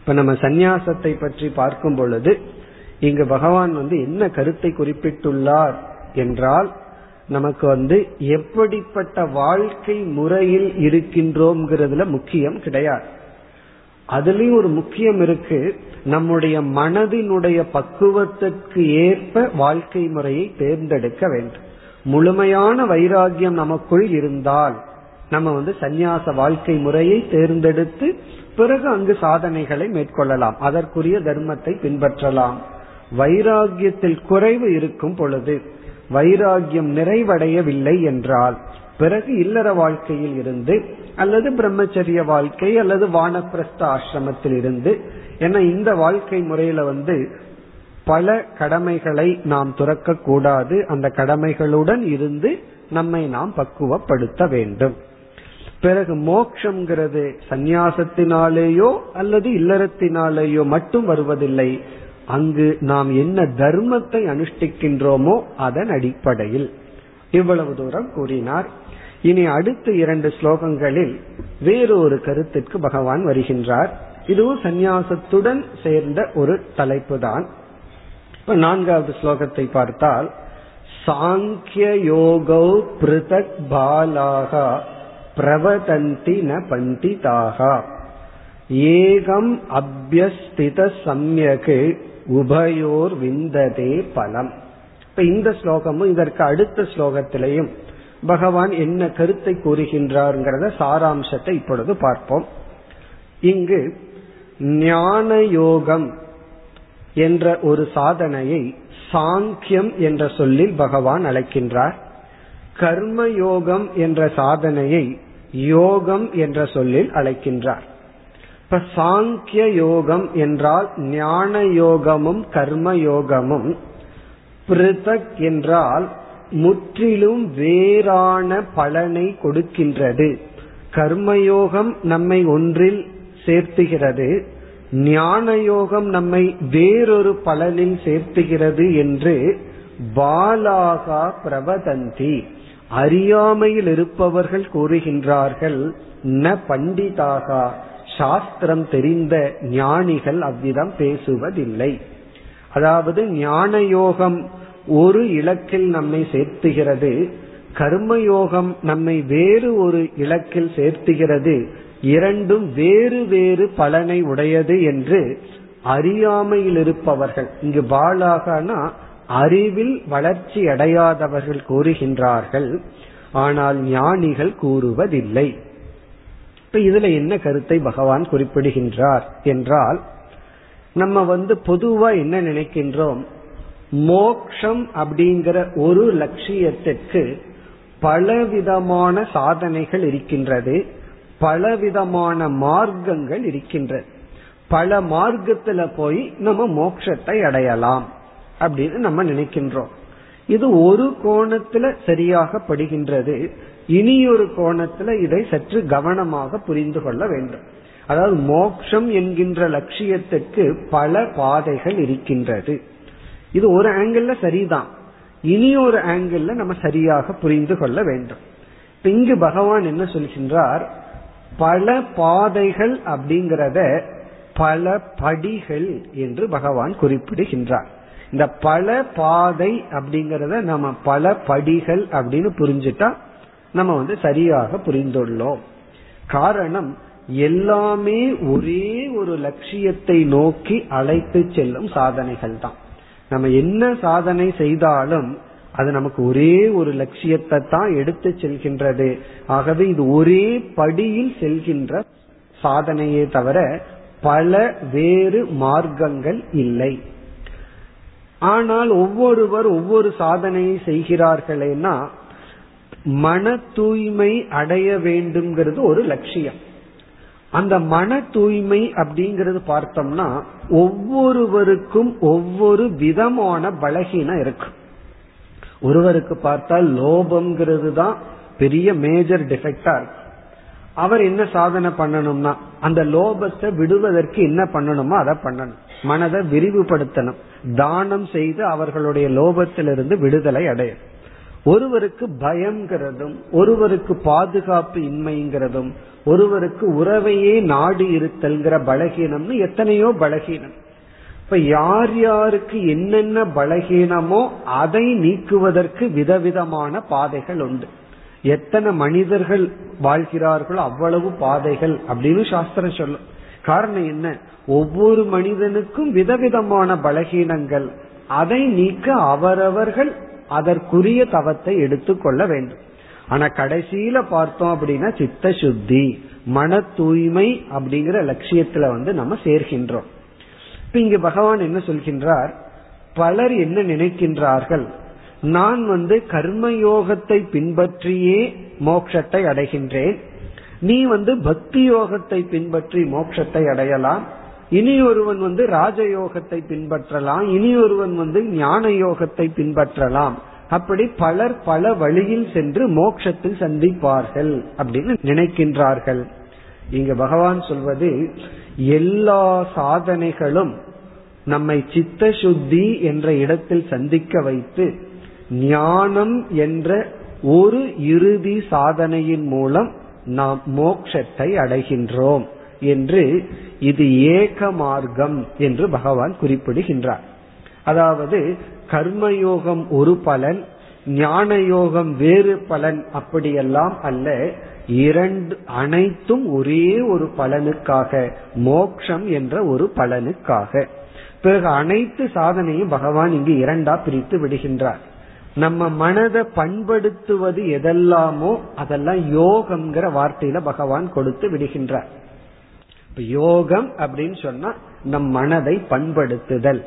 இப்ப நம்ம சந்நியாசத்தை பற்றி பார்க்கும் பொழுது இங்கு பகவான் வந்து என்ன கருத்தை குறிப்பிட்டுள்ளார் என்றால் நமக்கு வந்து எப்படிப்பட்ட வாழ்க்கை முறையில் இருக்கின்றோம்ங்கிறதுல முக்கியம் கிடையாது. அதுலயும் ஒரு முக்கியம் இருக்கு. நம்முடைய மனதினுடைய பக்குவத்துக்கு ஏற்ப வாழ்க்கை முறையை தேர்ந்தெடுக்க வேண்டும். முழுமையான வைராகியம் நமக்குள் இருந்தால் நம்ம வந்து சந்நியாச வாழ்க்கை முறையை தேர்ந்தெடுத்து பிறகு அங்கு சாதனைகளை மேற்கொள்ளலாம். அதற்குரிய தர்மத்தை பின்பற்றலாம். வைராகியத்தில் குறைவு இருக்கும் பொழுது வைராகியம் நிறைவடையவில்லை என்றால் பிறகு இல்லற வாழ்க்கையில் இருந்து அல்லது பிரம்மச்சரிய வாழ்க்கை அல்லது வானப்பிரஸ்த ஆசிரமத்தில் இருந்து ஏன்னா இந்த வாழ்க்கை முறையில வந்து பல கடமைகளை நாம் துறக்க கூடாது அந்த கடமைகளுடன் இருந்து நம்மை நாம் பக்குவப்படுத்த வேண்டும். பிறகு மோக்ஷங்கிறது சந்நியாசத்தினாலேயோ அல்லது இல்லறத்தினாலேயோ மட்டும் வருவதில்லை. அங்கு நாம் என்ன தர்மத்தை அனுஷ்டிக்கின்றோமோ அதன் அடிப்படையில். இவ்வளவு தூரம் கூறினார். இனி அடுத்த இரண்டு ஸ்லோகங்களில் வேறொரு கருத்திற்கு பகவான் வருகின்றார். இதுவும் சந்நியாசத்துடன் சேர்ந்த ஒரு தலைப்பு தான் இப்ப நான்காவது ஸ்லோகத்தை பார்த்தால் சாங்கிய யோகோ பிருதக் பாலாகா பிரவதந்தி ந பண்டிதாக ஏகம் அபியஸ்தித சம்யகு உபயோர் விந்ததே பலம். இப்ப இந்த ஸ்லோகமும் இதற்கு அடுத்த ஸ்லோகத்திலையும் பகவான் என்ன கருத்தை கூறுகின்றார்ங்கிறத சாராம்சத்தை இப்பொழுது பார்ப்போம். இங்கு ஞான யோகம் என்ற ஒரு சாதனையை சாங்கியம் என்ற சொல்லில் பகவான் அழைக்கின்றார். கர்ம யோகம் என்ற சாதனையை யோகம் என்ற சொல்லில் அழைக்கின்றார். இப்ப சாங்கிய யோகம் என்றால் ஞான யோகமும் கர்ம யோகமும் பிருதக் என்றால் முற்றிலும் வேறான பலனை கொடுக்கின்றது. கர்மயோகம் நம்மை ஒன்றில் சேர்த்துகிறது. ஞான யோகம் நம்மை வேறொரு பலனில் சேர்த்துகிறது என்று பாலாகா பிரபதந்தி அறியாமையில் இருப்பவர்கள் கூறுகின்றார்கள் ந பண்டிதாகா சாஸ்திரம் தெரிந்த ஞானிகள் அவ்விதம் பேசுவதில்லை. அதாவது ஞான யோகம் ஒரு இலக்கில் நம்மை சேர்த்துகிறது கர்மயோகம் நம்மை வேறு ஒரு இலக்கில் சேர்த்துகிறது இரண்டும் வேறு வேறு பலனை உடையது என்று அறியாமையில் இருப்பவர்கள். இங்கு பாலாகனா அறிவில் வளர்ச்சி அடையாதவர்கள் கூறுகின்றார்கள். ஆனால் ஞானிகள் கூறுவதில்லை. இப்ப இதுல என்ன கருத்தை பகவான் குறிப்பிடுகின்றார் என்றால் நம்ம வந்து பொதுவா என்ன நினைக்கின்றோம்? மோக்ஷம் அப்படிங்கிற ஒரு லட்சியத்திற்கு பலவிதமான சாதனைகள் இருக்கின்றது. பலவிதமான மார்க்கங்கள் இருக்கின்றது பல மார்க்கத்துல போய் நம்ம மோட்சத்தை அடையலாம் அப்படின்னு நம்ம நினைக்கின்றோம். இது ஒரு கோணத்துல சரியாக படுகின்றது. இனி ஒரு கோணத்துல இதை சற்று கவனமாக புரிந்து கொள்ள வேண்டும். அதாவது மோக்ஷம் என்கின்ற லட்சியத்துக்கு பல பாதைகள் இருக்கின்றது. இது ஒரு ஆங்கிள் சரிதான். இனி ஒரு ஆங்கிள் நம்ம சரியாக புரிந்து கொள்ள வேண்டும். இங்கு பகவான் என்ன சொல்கின்றார்? பல பாதைகள் அப்படிங்கிறத பல படிகள் என்று பகவான் குறிப்பிடுகின்றார். இந்த பல பாதை அப்படிங்கறத நம்ம பல படிகள் அப்படின்னு புரிஞ்சுட்டா நம்ம வந்து சரியாக புரிந்துள்ளோம். காரணம் எல்லாமே ஒரே ஒரு லட்சியத்தை நோக்கி அழைத்து செல்லும் சாதனைகள் தான் நம்ம என்ன சாதனை செய்தாலும் அது நமக்கு ஒரே ஒரு லட்சியத்தை தான் எடுத்து செல்கின்றது. ஆகவே இது ஒரே படியில் செல்கின்ற சாதனையே தவிர பல வேறு மார்க்கங்கள் இல்லை. ஆனால் ஒவ்வொருவர் ஒவ்வொரு சாதனையை செய்கிறார்களேனா மன தூய்மை அடைய வேண்டும்ங்கிறது ஒரு லட்சியம். அந்த மன தூய்மை அப்படிங்கறது பார்த்தோம்னா ஒவ்வொருவருக்கும் ஒவ்வொரு விதமான பலகீனம் இருக்கும். ஒருவருக்கு பார்த்தால் லோபம்ங்கிறது தான் பெரிய மேஜர் டிஃபெக்டா இருக்கு. அவர் என்ன சாதனை பண்ணணும்னா அந்த லோபத்தை விடுவதற்கு என்ன பண்ணணுமோ அதை பண்ணணும். மனதை விரிவுபடுத்தணும். தானம் செய்து அவர்களுடைய லோபத்திலிருந்து விடுதலை அடைய ஒருவருக்கு பயம்ங்கிறதும் ஒருவருக்கு பாதுகாப்பு இன்மைங்கிறதும் ஒருவருக்கு உறவையே நாடி இருத்தல்ங்கிற பலகீனம்னு எத்தனையோ பலகீனம். இப்ப யார் யாருக்கு என்னென்ன பலகீனமோ அதை நீக்குவதற்கு விதவிதமான பாதைகள் உண்டு. எத்தனை மனிதர்கள் வாழ்கிறார்களோ அவ்வளவு பாதைகள் அப்படின்னு சாஸ்திரம் சொல்லும். காரணம் என்ன? ஒவ்வொரு மனிதனுக்கும் விதவிதமான பலகீனங்கள். அதை நீக்க அவரவர்கள் அதற்குரிய தவத்தை எடுத்துக்கொள்ள வேண்டும். ஆனா கடைசியில பார்த்தோம் அப்படின்னா சித்த சுத்தி மன தூய்மை அப்படிங்கிற லட்சியத்துல வந்து நம்ம சேர்கின்றோம். இப்ப இங்க பகவான் என்ன சொல்கின்றார்? பலர் என்ன நினைக்கின்றார்கள்? நான் வந்து கர்மயோகத்தை பின்பற்றியே மோட்சத்தை அடைகின்றேன். நீ வந்து பக்தி யோகத்தை பின்பற்றி மோட்சத்தை அடையலாம். இனி ஒருவன் வந்து ராஜயோகத்தை பின்பற்றலாம். இனி ஒருவன் வந்து ஞான யோகத்தை பின்பற்றலாம். அப்படி பலர் பல வழியில் சென்று மோட்சத்தில் சந்திப்பார்கள் அப்படின்னு நினைக்கின்றார்கள். இங்க பகவான் சொல்வது எல்லா சாதனைகளும் நம்மை சித்த சுத்தி என்ற இடத்தில் சந்திக்க வைத்து ஞானம் என்ற ஒரு இறுதி சாதனையின் மூலம் நாம் மோக்ஷத்தை அடைகின்றோம் என்று இது ஏக மார்க்கம் என்று பகவான் குறிப்பிடுகின்றார். அதாவது கர்மயோகம் ஒரு பலன் ஞான யோகம் வேறு பலன் அப்படியெல்லாம் அல்ல. இரண்டு அனைத்தும் ஒரே ஒரு பலனுக்காக மோக்ஷம் என்ற ஒரு பலனுக்காக. பிறகு அனைத்து சாதனையும் பகவான் இங்கு இரண்டா பிரித்து விடுகின்றார். நம்ம மனதை பண்படுத்துவது எதெல்லாமோ அதெல்லாம் யோகம்ங்கிற வார்த்தையில பகவான் கொடுத்து விடுகின்றார். இப்ப யோகம் அப்படின்னு சொன்னா நம் மனதை பண்படுத்துதல்.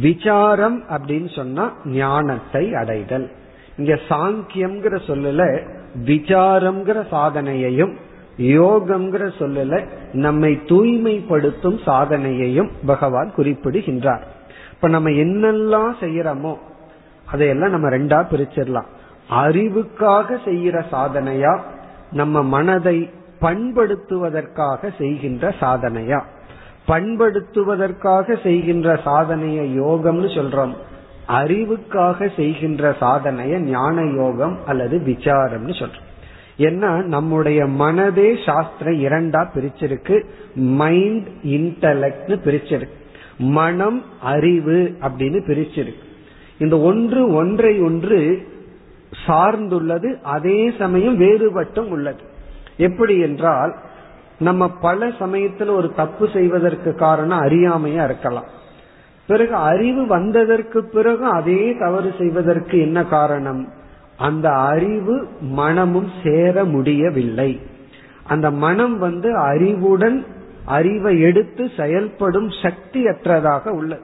விசாரம் அப்படின்னு சொன்னா ஞானத்தை அடைதல். இங்க சாங்கியம்ங்கிற சொல்லல விசாரம்ங்கிற சாதனையையும் யோகம்ங்கிற சொல்லல நம்மை தூய்மைப்படுத்தும் சாதனையையும் பகவான் குறிப்பிடுகின்றார். இப்ப நம்ம என்னெல்லாம் செய்யறோமோ அதையெல்லாம் நம்ம ரெண்டா பிரிச்சிடலாம். அறிவுக்காக செய்கிற சாதனையா நம்ம மனதை பண்படுத்துவதற்காக செய்கின்ற சாதனையா? பண்படுத்துவதற்காக செய்கின்ற சாதனைய யோகம்னு சொல்றோம். அறிவுக்காக செய்கின்ற சாதனைய ஞான யோகம் அல்லது விசாரம்னு சொல்றோம். ஏன்னா நம்முடைய மனதே சாஸ்திரம் இரண்டா பிரிச்சிருக்கு. Mind intellect பிரிச்சிருக்கு. மனம் அறிவு அப்படின்னு பிரிச்சிருக்கு. இந்த ஒன்று ஒன்றை ஒன்று சார்ந்துள்ளது. அதே சமயம் வேறுபட்டும் உள்ளது. எப்படி என்றால் நம்ம பல சமயத்துல ஒரு தப்பு செய்வதற்கு காரணம் அறியாமையா இருக்கலாம். பிறகு அறிவு வந்ததற்கு பிறகு அதே தவறு செய்வதற்கு என்ன காரணம்? அந்த அறிவு மனமும் சேர முடியவில்லை. அந்த மனம் வந்து அறிவுடன் அறிவை எடுத்து செயல்படும் சக்தி அற்றதாக உள்ளது.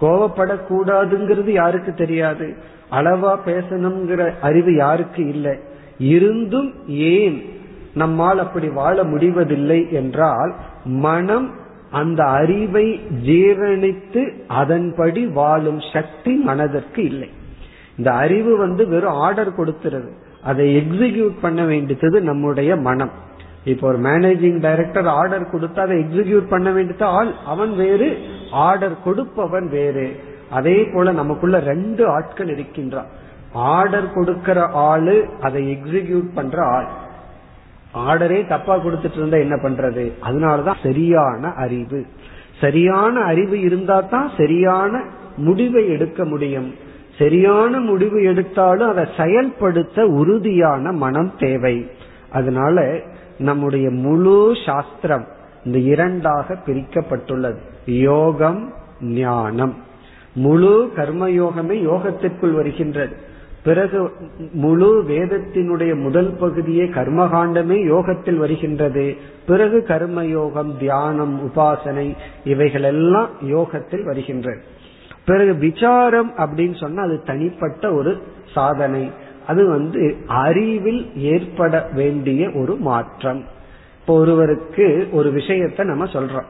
கோவப்படக்கூடாதுங்கிறது யாருக்கு தெரியாது? அளவா பேசணுங்கிற அறிவு யாருக்கு இல்லை? இருந்தும் ஏன் நம்மால் அப்படி வாழ முடிவதில்லை என்றால் மனம் அந்த அறிவை ஜீரணித்து அதன்படி வாழும் சக்தி மனதிற்கு இல்லை. இந்த அறிவு வந்து வெறும் ஆர்டர் கொடுத்துருது அதை எக்ஸிக்யூட் பண்ண வேண்டியது நம்முடைய மனம். இப்போ ஒரு மேனேஜிங் டைரக்டர் ஆர்டர் கொடுத்து அதை எக்ஸிக்யூட் பண்ண வேண்டியது ஆள் அவன் வேறு ஆர்டர் கொடுப்பவன் வேறு. அதே போல நமக்குள்ள ரெண்டு ஆட்கள் இருக்கின்றான் ஆர்டர் கொடுக்கிற ஆளு அதை எக்ஸிக்யூட் பண்ற ஆள். ஆர்டரே தப்பா கொடுத்துட்டு இருந்தா என்ன பண்றது? அதனாலதான் சரியான அறிவு. சரியான அறிவு இருந்தா தான் சரியான முடிவை எடுக்க முடியும். சரியான முடிவு எடுத்தாலும் அதை செயல்படுத்த உறுதியான மனம் தேவை. அதனால நம்முடைய முழு சாஸ்திரம் இந்த இரண்டாக பிரிக்கப்பட்டுள்ளது. யோகம் ஞானம். முழு கர்மயோகமே யோகத்திற்குள் வருகின்றது. பிறகு முழு வேதத்தினுடைய முதல் பகுதியே கர்மகாண்டமே யோகத்தில் வருகின்றது. பிறகு கர்ம யோகம் தியானம் உபாசனை இவைகளெல்லாம் யோகத்தில் வருகின்றது பிறகு விசாரம் அப்படின்னு சொன்னா அது தனிப்பட்ட ஒரு சாதனை. அது வந்து அறிவில் ஏற்பட வேண்டிய ஒரு மாற்றம். இப்போ ஒருவருக்கு ஒரு விஷயத்த நம்ம சொல்றோம்.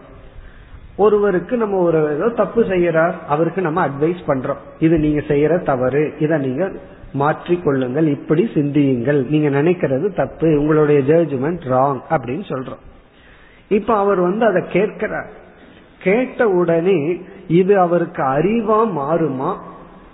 ஒருவருக்கு நம்ம ஒரு ஏதோ தப்பு செய்யறார் அவருக்கு நம்ம அட்வைஸ் பண்றோம். இது நீங்க செய்யற தவறு இதை நீங்க மாற்றிக்கொள்ளுங்கள் இப்படி சிந்தியுங்கள். நீங்க நினைக்கிறது தப்பு உங்களுடைய ஜட்ஜ்மெண்ட் ராங் அப்படின்னு சொல்றோம். இப்ப அவர் வந்து அதை கேட்கிறார். கேட்ட உடனே இது அவருக்கு அறிவா மாறுமா?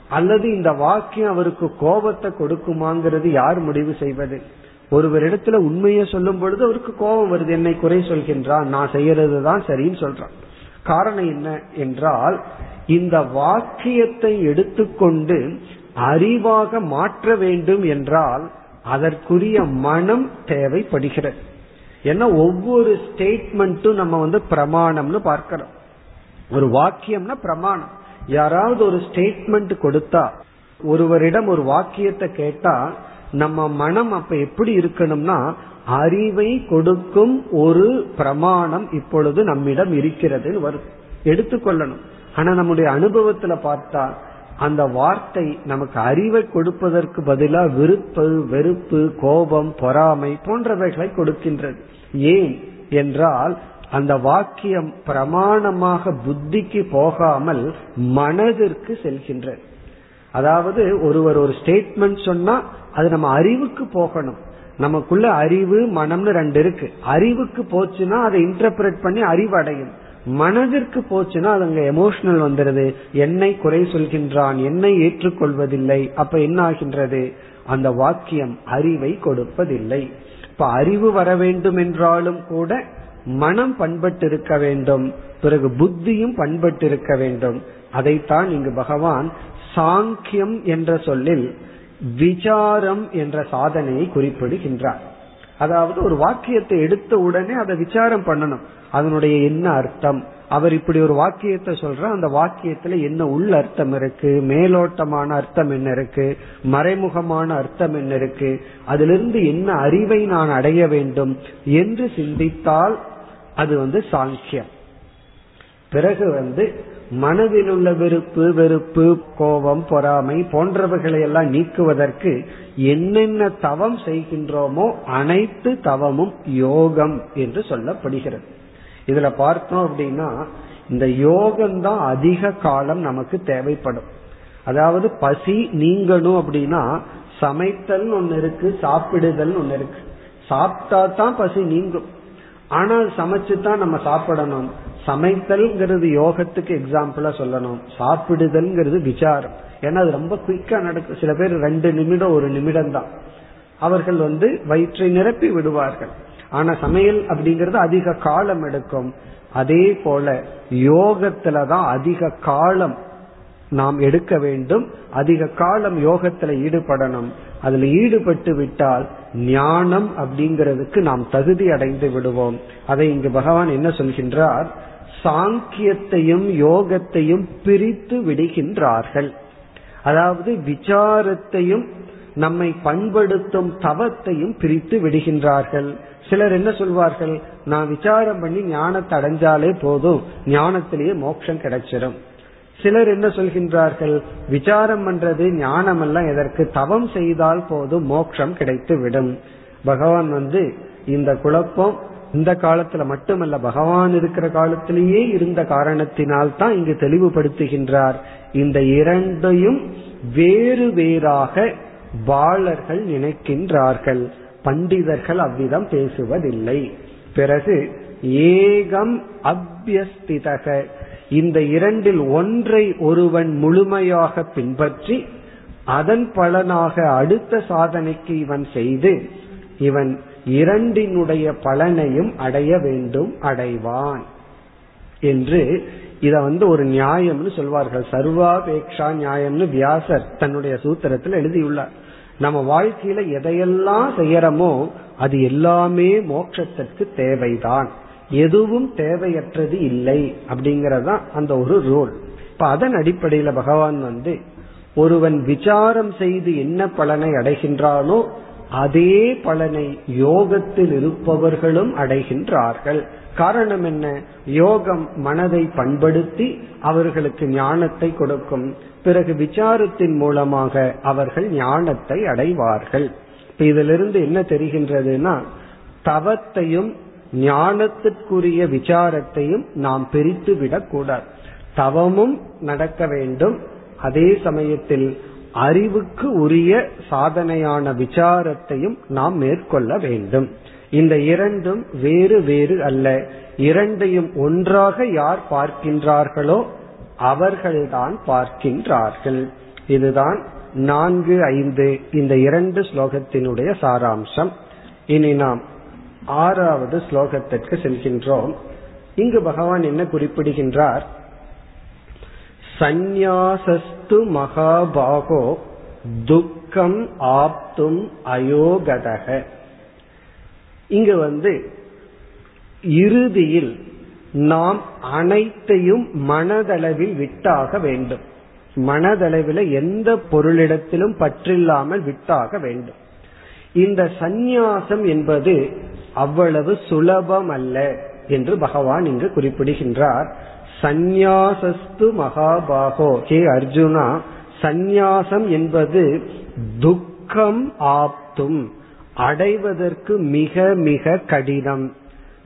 அல்லது இந்த வாக்கியம் அவருக்கு கோபத்தை கொடுக்குமாங்கிறது யார் முடிவு செய்வது? ஒருவரிடத்துல உண்மையை சொல்லும் பொழுது அவருக்கு கோபம் வருது. என்னை குறை சொல்கின்றான் நான் செய்யறது தான் சரின்னு சொல்றான். காரணம் என்ன என்றால் இந்த வாக்கியத்தை எடுத்துக்கொண்டு அறிவாக மாற்ற வேண்டும் என்றால் அதற்குரிய மனம் தேவைப்படுகிறது. ஏன்னா ஒவ்வொரு ஸ்டேட்மெண்ட்டும் நம்ம வந்து பிரமாணம்னு பார்க்கிறோம். ஒரு வாக்கியம்னா பிரமாணம். யாராவது ஒரு ஸ்டேட்மெண்ட் கொடுத்தா ஒருவரிடம் ஒரு வாக்கியத்தை கேட்டா நம்ம மனம் அப்ப எப்படி இருக்கணும்னா அறிவை கொடுக்கும் ஒரு பிரமாணம் இப்பொழுது நம்மிடம் இருக்கிறதுன்னு வரும் எடுத்துக்கொள்ளணும். ஆனா நம்முடைய அனுபவத்துல பார்த்தா அந்த வார்த்தை நமக்கு அறிவை கொடுப்பதற்கு பதிலா விருப்பு வெறுப்பு கோபம் பொறாமை போன்றவைகளை கொடுக்கின்றது. ஏன் என்றால் அந்த வாக்கியம் பிரமாணமாக புத்திக்கு போகாமல் மனதிற்கு செல்கின்றது. அதாவது ஒருவர் ஒரு ஸ்டேட்மெண்ட் சொன்னா அது நம்ம அறிவுக்கு போகணும். நமக்குள்ள அறிவு மனம்னு ரெண்டு இருக்கு. அறிவுக்கு போச்சுன்னா அதை இன்டர்பிரட் பண்ணி அறிவடையும். மனதிற்கு போச்சுன்னா அது அங்க எமோஷனல் வந்துடுது என்னை குறை சொல்கின்றான் என்னை ஏற்றுக்கொள்வதில்லை அப்ப என்ன ஆகின்றது? அந்த வாக்கியம் அறிவை கொடுப்பதில்லை. இப்ப அறிவு வர வேண்டும் என்றாலும் கூட மனம் பண்பட்டு இருக்க வேண்டும். பிறகு புத்தியும் பண்பட்டு இருக்க வேண்டும். அதைத்தான் இங்கு பகவான் சாங்கியம் என்ற சொல்லில் விசாரம் என்ற சாதனையை குறிப்பிடுகின்றார். அதாவது ஒரு வாக்கியத்தை எடுத்த உடனே அதை விசாரம் பண்ணணும். அதனுடைய என்ன அர்த்தம்? அவர் இப்படி ஒரு வாக்கியத்தை சொல்ற அந்த வாக்கியத்துல என்ன உள் அர்த்தம் இருக்கு? மேலோட்டமான அர்த்தம் என்ன இருக்கு? மறைமுகமான அர்த்தம் என்ன இருக்கு? அதிலிருந்து என்ன அறிவை நான் அடைய வேண்டும் என்று சிந்தித்தால் அது வந்து சாங்கியம். பிறகு வந்து மனதில் உள்ள வெறுப்பு வெறுப்பு கோபம் பொறாமை போன்றவைகளை எல்லாம் நீக்குவதற்கு என்னென்ன தவம் செய்கின்றோமோ அனைத்து தவமும் யோகம் என்று சொல்லப்படுகிறது. இதுல பார்த்தோம் அப்படின்னா இந்த யோகம் தான் அதிக காலம் நமக்கு தேவைப்படும். அதாவது பசி நீங்கணும் அப்படின்னா சமைத்தல் ஒன்னு இருக்கு சாப்பிடுதல் ஒன்னு இருக்கு. சாப்பிட்டா தான் பசி நீங்கும். ஆனால் சமைச்சு தான் நம்ம சாப்பிடணும். சமைத்தல்ங்கிறது யோகத்துக்கு எக்ஸாம்பிளா சொல்லணும். சாப்பிடுதல்ங்கிறது விசாரம். ஏன்னா அது ரொம்ப குயிக்கா நடக்கும். சில பேர் ரெண்டு நிமிடம் ஒரு நிமிடம் தான் அவர்கள் வந்து வயிற்றை நிரப்பி விடுவார்கள். ஆனா சமையல் அப்படிங்கிறது அதிக காலம் எடுக்கும். அதே போல யோகத்துல தான் அதிக காலம் நாம் எடுக்க வேண்டும். அதிக காலம் யோகத்துல ஈடுபடணும். அதுல ஈடுபட்டு விட்டால் ஞானம் அப்படிங்கிறதுக்கு நாம் தகுதி அடைந்து விடுவோம். அதை இங்கு பகவான் என்ன சொல்கின்றார்? சாங்கியத்தையும் யோகத்தையும் பிரித்து விடுகின்றார்கள். அதாவது விசாரத்தையும் நம்மை பண்படுத்தும் தவத்தையும் பிரித்து விடுகின்றார்கள். சிலர் என்ன சொல்வார்கள்? நான் விசாரம் பண்ணி ஞானத்தை அடைஞ்சாலே போதும். ஞானத்திலேயே மோட்சம் கிடைச்சிடும் சிலர் என்ன சொல்கின்றார்கள்? விசாரம் பண்றது ஞானம் எல்லாம் எதற்கு? தவம் செய்தால் போதும் மோட்சம் கிடைத்து விடும் பகவான் வந்து இந்த குழப்பம் இந்த காலத்துல மட்டுமல்ல பகவான் இருக்கிற காலத்திலேயே இருந்த காரணத்தினால் தான் இங்கு தெளிவுபடுத்துகின்றார். இந்த இரண்டையும் வேறு வேறாக பாலர்கள் நினைக்கின்றார்கள். பண்டிதர்கள் அவ்விதம் பேசுவதில்லை. பிறகு ஏகம் அபியஸ்திதக இந்த இரண்டில் ஒன்றை ஒருவன் முழுமையாக பின்பற்றி அதன் பலனாக அடுத்த சாதனைக்கு இவன் செய்து இவன் இரண்டினுடைய பலனையும் அடைய வேண்டும் அடைவான். என்று இத வந்து ஒரு நியாயம்னு சொல்வார்கள். சர்வாபேக்ஷா நியாயம்னு வியாசர் தன்னுடைய சூத்திரத்தில் எழுதியுள்ளார். நம்ம வாழ்க்கையில எதையெல்லாம் செய்யறோமோ அது எல்லாமே மோட்சத்திற்கு தேவைதான். எதுவும் தேவையற்றது இல்லை அப்படிங்கறதான் அந்த ஒரு ரூல் இப்ப அதன் அடிப்படையில பகவான் வந்து ஒருவன் விசாரம் செய்து என்ன பலனை அடைகின்றானோ அதே பலனை யோகத்தில் இருப்பவர்களும் அடைகின்றார்கள். காரணம் என்ன? யோகம் மனதை பண்படுத்தி அவர்களுக்கு ஞானத்தை கொடுக்கும். பிறகு விசாரத்தின் மூலமாக அவர்கள் ஞானத்தை அடைவார்கள். இப்ப இதிலிருந்து என்ன தெரிகின்றதுன்னா தவத்தையும் ஞானத்திற்குரிய விசாரத்தையும் நாம் பிரித்து விடக்கூடாது தவமும் நடக்க வேண்டும். அதே சமயத்தில் அறிவுக்கு உரிய சாதனையான விசாரத்தையும் நாம் மேற்கொள்ள வேண்டும். இந்த இரண்டும் வேறு வேறு அல்ல. இரண்டையும் ஒன்றாக யார் பார்க்கின்றார்களோ அவர்கள்தான் பார்க்கின்றார்கள். இதுதான் நான்கு ஐந்து இந்த இரண்டு ஸ்லோகத்தினுடைய சாராம்சம். இனி நாம் ஆறாவது ஸ்லோகத்திற்கு செல்கின்றோம். இங்கு பகவான் என்ன குறிப்பிடுகின்றார்? சந்நியாசஸ்து மகாபாகோ துக்கம் ஆப்தும் அயோகதக. இங்கு வந்து இறுதியில் நாம் அனைத்தையும் மனதளவில் விட்டாக வேண்டும். மனதளவில் எந்த பொருளிடத்திலும் பற்றில்லாமல் விட்டாக வேண்டும். இந்த சந்நியாசம் என்பது அவ்வளவு சுலபம் அல்ல என்று பகவான் இங்கு குறிப்பிடுகின்றார். சந்நியாசஸ்து மகாபாகோ. ஹே அர்ஜுனா சந்நியாசம் என்பது துக்கம் ஆப்தும் அடைவதற்கு மிக மிக கடினம்.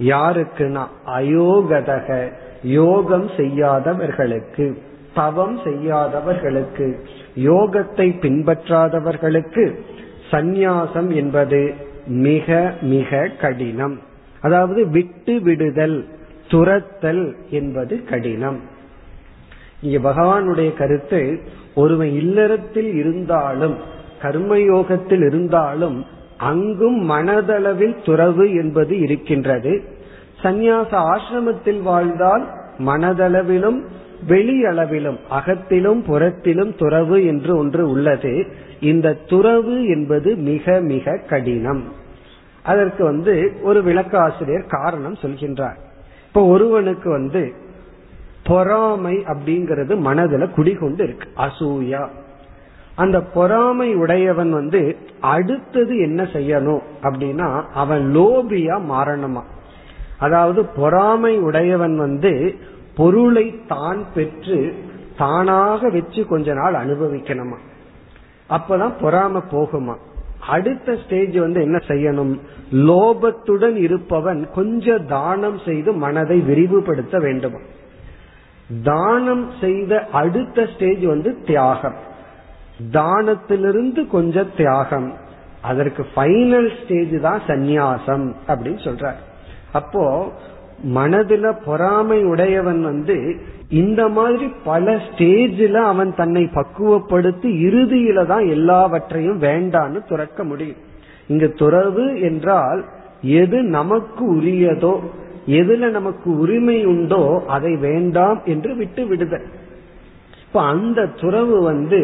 யாருக்குன்னா அயோகதக யோகம் செய்யாதவர்களுக்கு தவம் செய்யாதவர்களுக்கு யோகத்தை பின்பற்றாதவர்களுக்கு சந்நியாசம் என்பது மிக மிக கடினம். அதாவது விட்டு விடுதல் துரத்தல் என்பது கடினம். இங்க பகவானுடைய கருத்து ஒருவன் இல்லறத்தில் இருந்தாலும் கர்மயோகத்தில் இருந்தாலும் அங்கும் மனதளவில் துறவு என்பது இருக்கின்றது. சந்நியாச ஆசிரமத்தில் வாழ்ந்தால் மனதளவிலும் வெளியளவிலும் அகத்திலும் புறத்திலும் துறவு என்று ஒன்று உள்ளது. இந்த துறவு என்பது மிக மிக கடினம். அதற்கு வந்து ஒரு விளக்காசிரியர் காரணம் சொல்கின்றார். இப்ப ஒருவனுக்கு வந்து பொறாமை அப்படிங்கிறது மனதுல குடிகொண்டு இருக்கு அசூயா. அந்த பொறாமை உடையவன் வந்து அடுத்தது என்ன செய்யணும் அப்படின்னா அவன் லோபியா மாறணுமா? அதாவது பொறாமை உடையவன் வந்து பொருளை தான் பெற்று தானாக வச்சு கொஞ்ச நாள் அனுபவிக்கணுமா? அப்பதான் பொறாம போகுமா? அடுத்த ஸ்டேஜ் வந்து என்ன செய்யணும்? லோபத்துடன் இருப்பவன் கொஞ்சம் தானம் செய்து மனதை விரிவுபடுத்த வேண்டுமா? தானம் செய்த அடுத்த ஸ்டேஜ் வந்து தியாகம். தானத்திலிருந்து கொஞ்சம் தியாகம். அதற்கு ஃபைனல் ஸ்டேஜ் தான் சந்நியாசம் அப்படின்னு சொல்ற அப்போ மனதுல பொறாமை உடையவன் வந்து இந்த மாதிரி பல ஸ்டேஜில் அவன் தன்னை பக்குவப்படுத்தி இறுதியில தான் எல்லாவற்றையும் வேண்டான்னு துறக்க முடியும். இங்கு துறவு என்றால் எது நமக்கு உரியதோ எதுல நமக்கு உரிமை உண்டோ அதை வேண்டாம் என்று விட்டு விடுதல். இப்ப அந்த துறவு வந்து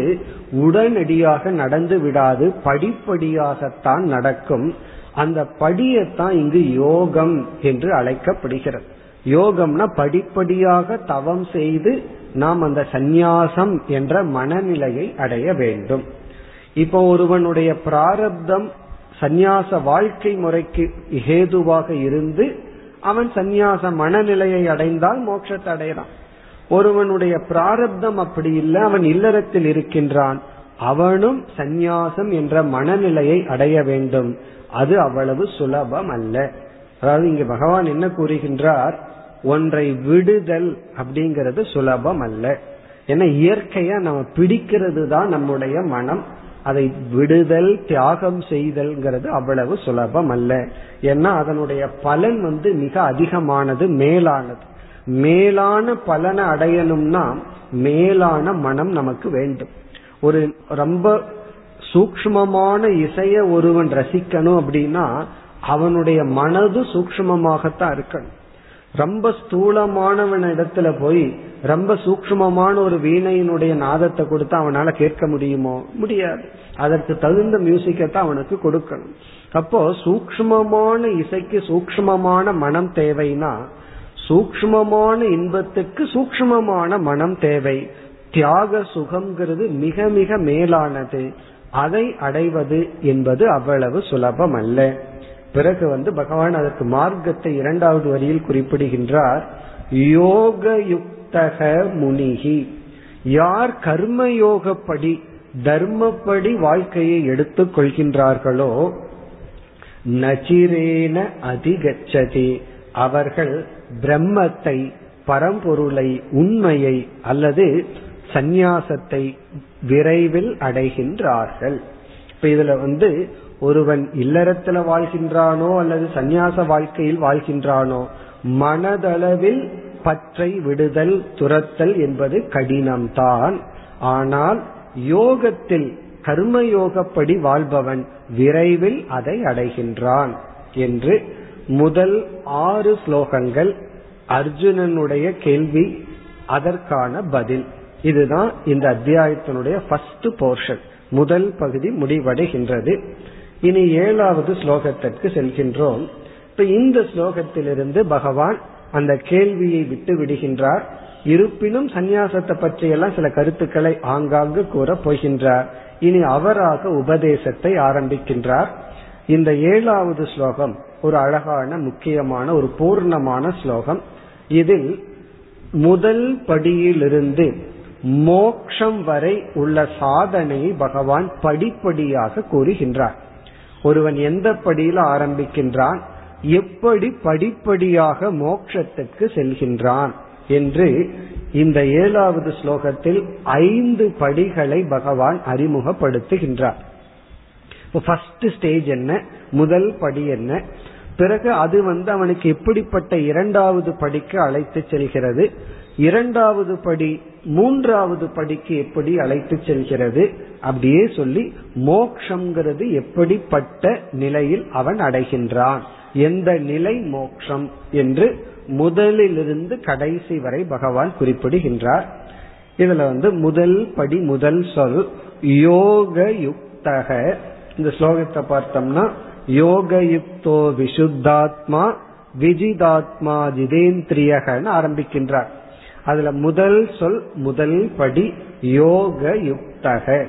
உடனடியாக நடந்து விடாது படிப்படியாகத்தான் நடக்கும். அந்த படியத்தான் இங்கு யோகம் என்று அழைக்கப்படுகிறது. யோகம்னா படிப்படியாக தவம் செய்து நாம் அந்த சந்நியாசம் என்ற மனநிலையை அடைய வேண்டும். இப்போ ஒருவனுடைய பிராரப்தம் சந்நியாச வாழ்க்கை முறைக்கு ஹேதுவாக இருந்து அவன் சந்நியாச மனநிலையை அடைந்தால் மோட்சத்தை அடையலாம் ஒருவனுடைய பிராரப்தம் அப்படி இல்லை அவன் இல்லறத்தில் இருக்கின்றான். அவனும் சந்நியாசம் என்ற மனநிலையை அடைய வேண்டும். அது அவ்வளவு சுலபம் அல்ல. அதாவது இங்கு பகவான் என்ன கூறுகின்றார்? ஒன்றை விடுதல் அப்படிங்கிறது சுலபம் அல்ல. ஏன்னா இயற்கையா நம்ம பிடிக்கிறது தான் நம்முடைய மனம். அதை விடுதல் தியாகம் செய்தல்ங்கிறது அவ்வளவு சுலபம் அல்ல. ஏன்னா அதனுடைய பலன் வந்து மிக அதிகமானது மேலானது. மேலான பலனை அடையணும்னா மேலான மனம் நமக்கு வேண்டும். ஒரு ரொம்ப சூக்மமான இசைய ஒருவன் ரசிக்கணும் அப்படின்னா அவனுடைய மனது சூக்மமாகத்தான் இருக்கணும். ரொம்ப ஸ்தூலமானவன் இடத்துல போய் ரொம்ப சூக்மமான ஒரு வீணையினுடைய நாதத்தை கொடுத்து அவனால கேட்க முடியுமோ? முடியாது. அதற்கு தகுந்த மியூசிக்கத்தான் அவனுக்கு கொடுக்கணும். அப்போ சூக்மமான இசைக்கு சூக்மமான மனம் தேவைன்னா சூக்மமான இன்பத்துக்கு சூக்மமான மனம் தேவை. தியாக சுகம்ங்கிறது மிக மிக மேலானது. அதை அடைவது என்பது அவ்வளவு சுலபம் அல்ல பிறகு வந்து பகவான் அதற்கு மார்க்கத்தை இரண்டாவது வரியில் குறிப்பிடுகின்றார். யோக யுக்தக முனிகி. யார் கர்மயோகப்படி தர்மப்படி வாழ்க்கையை எடுத்துக் கொள்கின்றார்களோ நச்சிரேன அதிகச்சதி. அவர்கள் பிரம்மத்தை பரம்பொருளை உண்மையை அல்லது சந்நியாசத்தை விரைவில் அடைகின்றார்கள். இப்ப இதுல வந்து ஒருவன் இல்லறத்துல வாழ்கின்றானோ அல்லது சந்நியாச வாழ்க்கையில் வாழ்கின்றானோ மனதளவில் பற்றை விடுதல் துரத்தல் என்பது கடினம்தான். ஆனால் யோகத்தில் கர்மயோகப்படி வாழ்பவன் விரைவில் அதை அடைகின்றான் என்று முதல் ஆறு ஸ்லோகங்கள் அர்ஜுனனுடைய கேள்வி அதற்கான பதில். இதுதான் இந்த அத்தியாயத்தினுடைய ஃபர்ஸ்ட் போர்ஷன் முதல் பகுதி முடிவடைகின்றது. இனி ஏழாவது ஸ்லோகத்திற்கு செல்கின்றோம். இப்ப இந்த ஸ்லோகத்திலிருந்து பகவான் அந்த கேள்வியை விட்டு விடுகின்றார். இருப்பினும் சந்நியாசத்தை பற்றியெல்லாம் சில கருத்துக்களை ஆங்காங்கு கூற போகின்றார். இனி அவராக உபதேசத்தை ஆரம்பிக்கின்றார். இந்த ஏழாவது ஸ்லோகம் ஒரு அழகான முக்கியமான ஒரு பூர்ணமான ஸ்லோகம். இதில் முதல் படியிலிருந்து மோக்ஷம் வரை உள்ள சாதனையை பகவான் படிப்படியாக கூறுகின்றார். ஒருவன் எந்த படியில ஆரம்பிக்கின்றான் எப்படி படிப்படியாக மோக்ஷத்துக்கு செல்கின்றான் என்று இந்த ஏழாவது ஸ்லோகத்தில் ஐந்து படிகளை பகவான் அறிமுகப்படுத்துகின்றார். ஃபர்ஸ்ட் ஸ்டேஜ் என்ன முதல் படி என்ன பிறகு அது வந்து அவனுக்கு எப்படிப்பட்ட இரண்டாவது படிக்கு அழைத்து செல்கிறது இரண்டாவது படி மூன்றாவது படிக்கு எப்படி அழைத்து செல்கிறது? அப்படியே சொல்லி மோக்ஷங்கிறது எப்படிப்பட்ட நிலையில் அவன் அடைகின்றான்? எந்த நிலை மோக்ஷம் என்று முதலிலிருந்து கடைசி வரை பகவான் குறிப்பிடுகின்றார். இதுல வந்து முதல் படி முதல் சொல் யோக யுக்தக இந்த ஸ்லோகத்தை பார்த்தோம்னா யோகயுக்தோ விசுத்தாத்மா விஜிதாத்மா ஜிதேந்திரியகன்னு ஆரம்பிக்கின்றார். அதுல முதல் சொல் முதல் படி யோக யுக்தக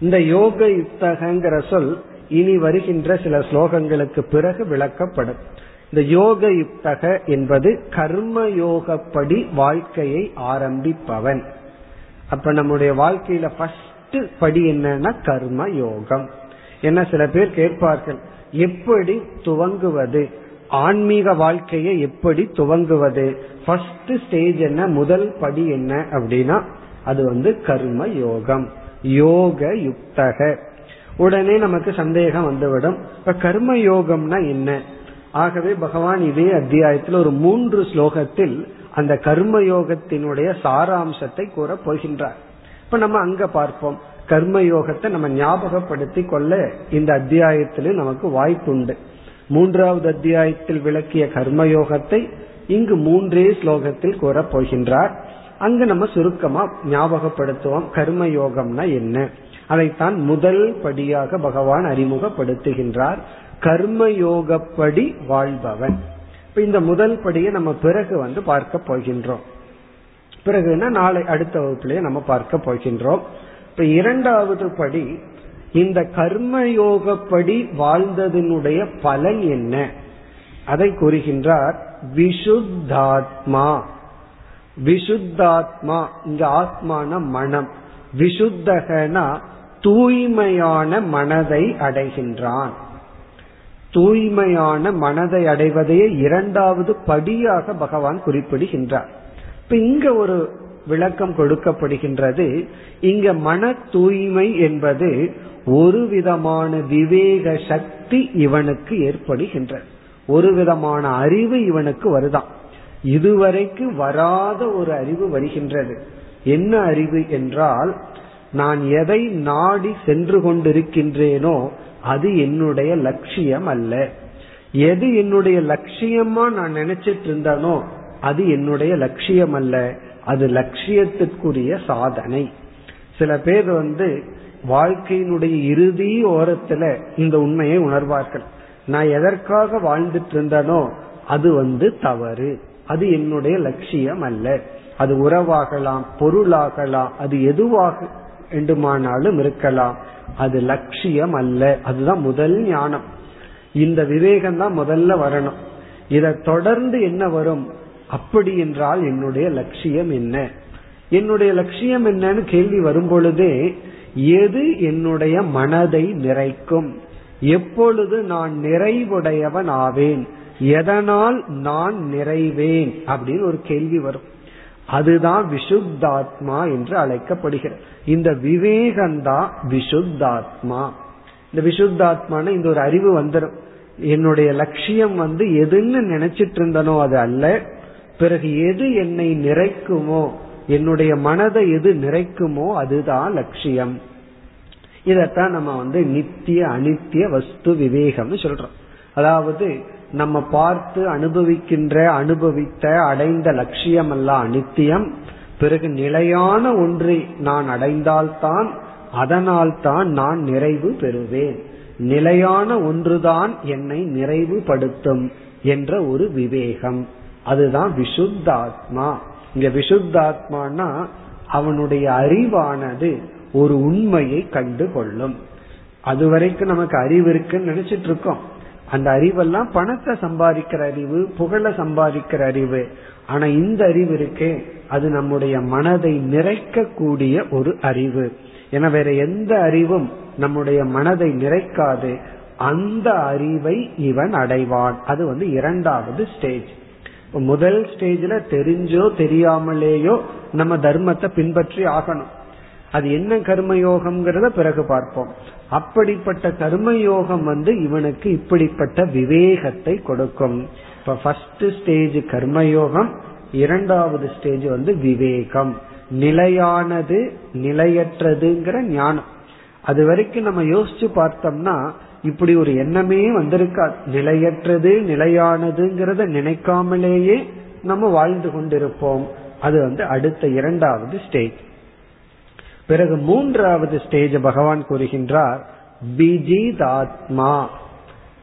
இந்த யோக யுக்தகங்கிற சொல் இனி வருகின்ற சில ஸ்லோகங்களுக்கு பிறகு விளக்கப்படும். இந்த யோக யுக்தக என்பது கர்ம யோகப்படி வாழ்க்கையை ஆரம்பிப்பவன். அப்ப நம்முடைய வாழ்க்கையில ஃபர்ஸ்ட் படி என்னன்னா கர்ம யோகம் என்ன சில பேர் கேட்பார்கள் எப்படி துவங்குவது? ஆன்மீக வாழ்க்கையை எப்படி துவங்குவது? ஃபர்ஸ்ட் ஸ்டேஜ் என்ன? முதல் படி என்ன? அப்படின்னா அது வந்து கர்ம யோகம். யோக யுக்தக. உடனே நமக்கு சந்தேகம் வந்துவிடும். இப்ப கர்ம யோகம்னா என்ன? ஆகவே பகவான் இதே அத்தியாயத்தில் ஒரு மூன்று ஸ்லோகத்தில் அந்த கர்ம யோகத்தினுடைய சாராம்சத்தை கூற போகின்றார். இப்ப நம்ம அங்க பார்ப்போம். கர்ம யோகத்தை நம்ம ஞாபகப்படுத்தி கொள்ள இந்த அத்தியாயத்திலும் நமக்கு வாய்ப்புண்டு. மூன்றாவது அத்தியாயத்தில் விளக்கிய கர்மயோகத்தை இங்கு மூன்றே ஸ்லோகத்தில் கூறப் போகின்றார். அங்கு நம்ம சுருக்கமா ஞாபகப்படுத்துவோம் கர்மயோகம்னா என்ன. அதைத்தான் முதல் படியாக பகவான் அறிமுகப்படுத்துகின்றார். கர்மயோகப்படி வாழ்பவன். இப்ப இந்த முதல் படியை நம்ம பிறகு வந்து பார்க்க போகின்றோம். பிறகுனா நாளை அடுத்த வகுப்பிலேயே நம்ம பார்க்க போகின்றோம். இப்ப இரண்டாவது படி இந்த கர்மயோகப்படி வாழ்ந்ததனுடைய பலன் என்ன? அதை கூறுகின்றார் விஷுத்தாத்மா விஷுத்தாத்மா இங்க ஆத்மான மனம். விஷுத்தகனா தூய்மையான மனதை அடைகின்றான். தூய்மையான மனதை அடைவதையே இரண்டாவது படியாக பகவான் குறிப்பிடுகின்றார். இப்ப இங்க ஒரு விளக்கம் கொடுக்கப்படுகின்றது. இங்க மன தூய்மை என்பது ஒரு விதமான விவேக சக்தி இவனுக்கு ஏற்படுகின்றது. ஒரு விதமான அறிவு இவனுக்கு வருதான். இதுவரைக்கு வராத ஒரு அறிவு வருகின்றது. என்ன அறிவு என்றால் நான் எதை நாடி சென்று கொண்டிருக்கின்றேனோ அது என்னுடைய லட்சியம் அல்ல. எது என்னுடைய லட்சியமா நான் நினைச்சிட்டு இருந்தனோ அது என்னுடைய லட்சியம் அல்ல. அது லட்சியத்துக்குரிய சாதனை. சில பேர் வந்து வாழ்க்கையினுடைய இறுதி ஓரத்துல இந்த உண்மையை உணர்வார்கள். நான் எதற்காக வாழ்ந்துட்டு இருந்தனோ அது வந்து தவறு. அது என்னுடைய லட்சியம் அல்ல. அது உறவாகலாம் பொருளாகலாம் அது எதுவாக வேண்டுமானாலும் இருக்கலாம். அது லட்சியம் அல்ல. அதுதான் முதல் ஞானம். இந்த விவேகம் தான் முதல்ல வரணும். இதை தொடர்ந்து என்ன வரும்? அப்படி என்றால் என்னுடைய லட்சியம் என்ன? என்னுடைய லட்சியம் என்னன்னு கேள்வி வரும் பொழுதே எது என்னுடைய மனதை நிறைக்கும்? எப்பொழுது நான் நிறைவுடையவன் ஆவேன்? எதனால் நான் நிறைவேன்? அப்படின்னு ஒரு கேள்வி வரும். அதுதான் விஷுத்தாத்மா என்று அழைக்கப்படுகிறது. இந்த விவேகம்தான் விஷுத்தாத்மா இந்த விஷுத்தாத்மான இந்த ஒரு அறிவு வந்துடும் என்னுடைய லட்சியம் வந்து எதுன்னு நினைச்சிட்டு இருந்தனோ அது அல்ல. பிறகு எது என்னை நிறைக்குமோ என்னுடைய மனதை எது நிறைக்குமோ அதுதான் லட்சியம். இதத்தான் நம்ம வந்து நித்திய அனித்திய வஸ்து விவேகம்னு சொல்றோம். அதாவது நம்ம பார்த்து அனுபவிக்கின்ற அனுபவித்த அடைந்த லட்சியம் அல்ல அனித்தியம். பிறகு நிலையான ஒன்றை நான் அடைந்தால்தான் அதனால் தான் நான் நிறைவு பெறுவேன். நிலையான ஒன்றுதான் என்னை நிறைவுபடுத்தும் என்ற ஒரு விவேகம். அதுதான் விசுத்தாத்மா. இங்க விசுத்தாத்மானா அவனுடைய அறிவானது ஒரு உண்மையை கண்டு கொள்ளும் அது வரைக்கும் நமக்கு அறிவு இருக்குன்னு நினைச்சிட்டு இருக்கோம் அந்த அறிவெல்லாம் பணத்தை சம்பாதிக்கிற அறிவு புகழ சம்பாதிக்கிற அறிவு. ஆனா இந்த அறிவு இருக்கே அது நம்முடைய மனதை நிறைக்க கூடிய ஒரு அறிவு. என வேற எந்த அறிவும் நம்முடைய மனதை நிறைக்காது. அந்த அறிவை இவன் அடைவான். அது வந்து இரண்டாவது ஸ்டேஜ் முதல் ஸ்டேஜ்ல தெரிஞ்சோ தெரியாமலேயோ நம்ம தர்மத்தை பின்பற்றி ஆகணும். அது என்ன கர்மயோகம்ங்கிறத பிறகு பார்ப்போம். அப்படிப்பட்ட கர்மயோகம் வந்து இவனுக்கு இப்படிப்பட்ட விவேகத்தை கொடுக்கும். இப்ப ஃபர்ஸ்ட் ஸ்டேஜ் கர்மயோகம் இரண்டாவது ஸ்டேஜ் வந்து விவேகம். நிலையானது நிலையற்றதுங்கிற ஞானம். அது வரைக்கும் நம்ம யோசிச்சு பார்த்தோம்னா இப்படி ஒரு எண்ணமே வந்திருக்காது. நிலையற்றது நிலையானதுங்கிறத நினைக்காமலேயே நம்ம வாழ்ந்து கொண்டிருப்போம். அது வந்து அடுத்த இரண்டாவது ஸ்டேஜ் பிறகு மூன்றாவது ஸ்டேஜ் பகவான் கூறுகின்றார் விஜிதாத்மா.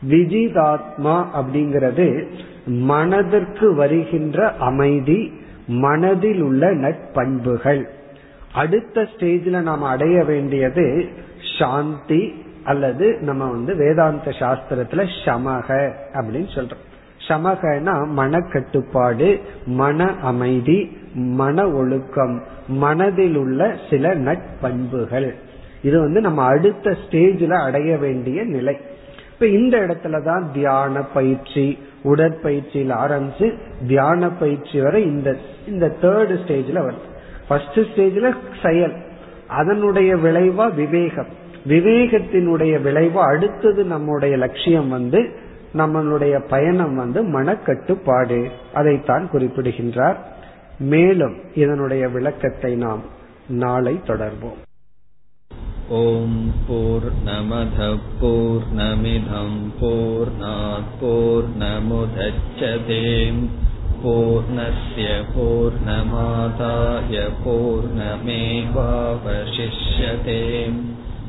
விஜிதாத்மா அப்படிங்கிறது மனதிற்கு வருகின்ற அமைதி மனதில் உள்ள நட்பண்புகள். அடுத்த ஸ்டேஜில் நாம் அடைய வேண்டியது சாந்தி அல்லது நம்ம வந்து வேதாந்த சாஸ்திரத்துல சமக அப்படின்னு சொல்றோம். சமகனா மனக்கட்டுப்பாடு மன அமைதி மன ஒழுக்கம் மனதில் உள்ள சில நட்பண்புகள். இது வந்து நம்ம அடுத்த ஸ்டேஜில் அடைய வேண்டிய நிலை. இப்ப இந்த இடத்துல தான் தியான பயிற்சி உடற்பயிற்சியில் ஆரம்பிச்சு தியான பயிற்சி வரை இந்த இந்த தேர்டு ஸ்டேஜ்ல வருது. ஃபர்ஸ்ட் ஸ்டேஜ்ல செயல் அதனுடைய விளைவா விவேகம். விவேகத்தினுடைய விளைவு அடுத்தது நம்முடைய லட்சியம் வந்து நம்மளுடைய பயணம் வந்து மனக்கட்டுப்பாடு. அதைத்தான் குறிப்பிடுகின்றார். மேலும் இதனுடைய விளக்கத்தை நாம் நாளை தொடர்வோம். ஓம் போர் நமத போர் நமிதம் போர் போர் நமுதச்சதேம் பூர்ணய பூர்ணமாதாய பூர்ணமேவாவசிஷ்யதேம்.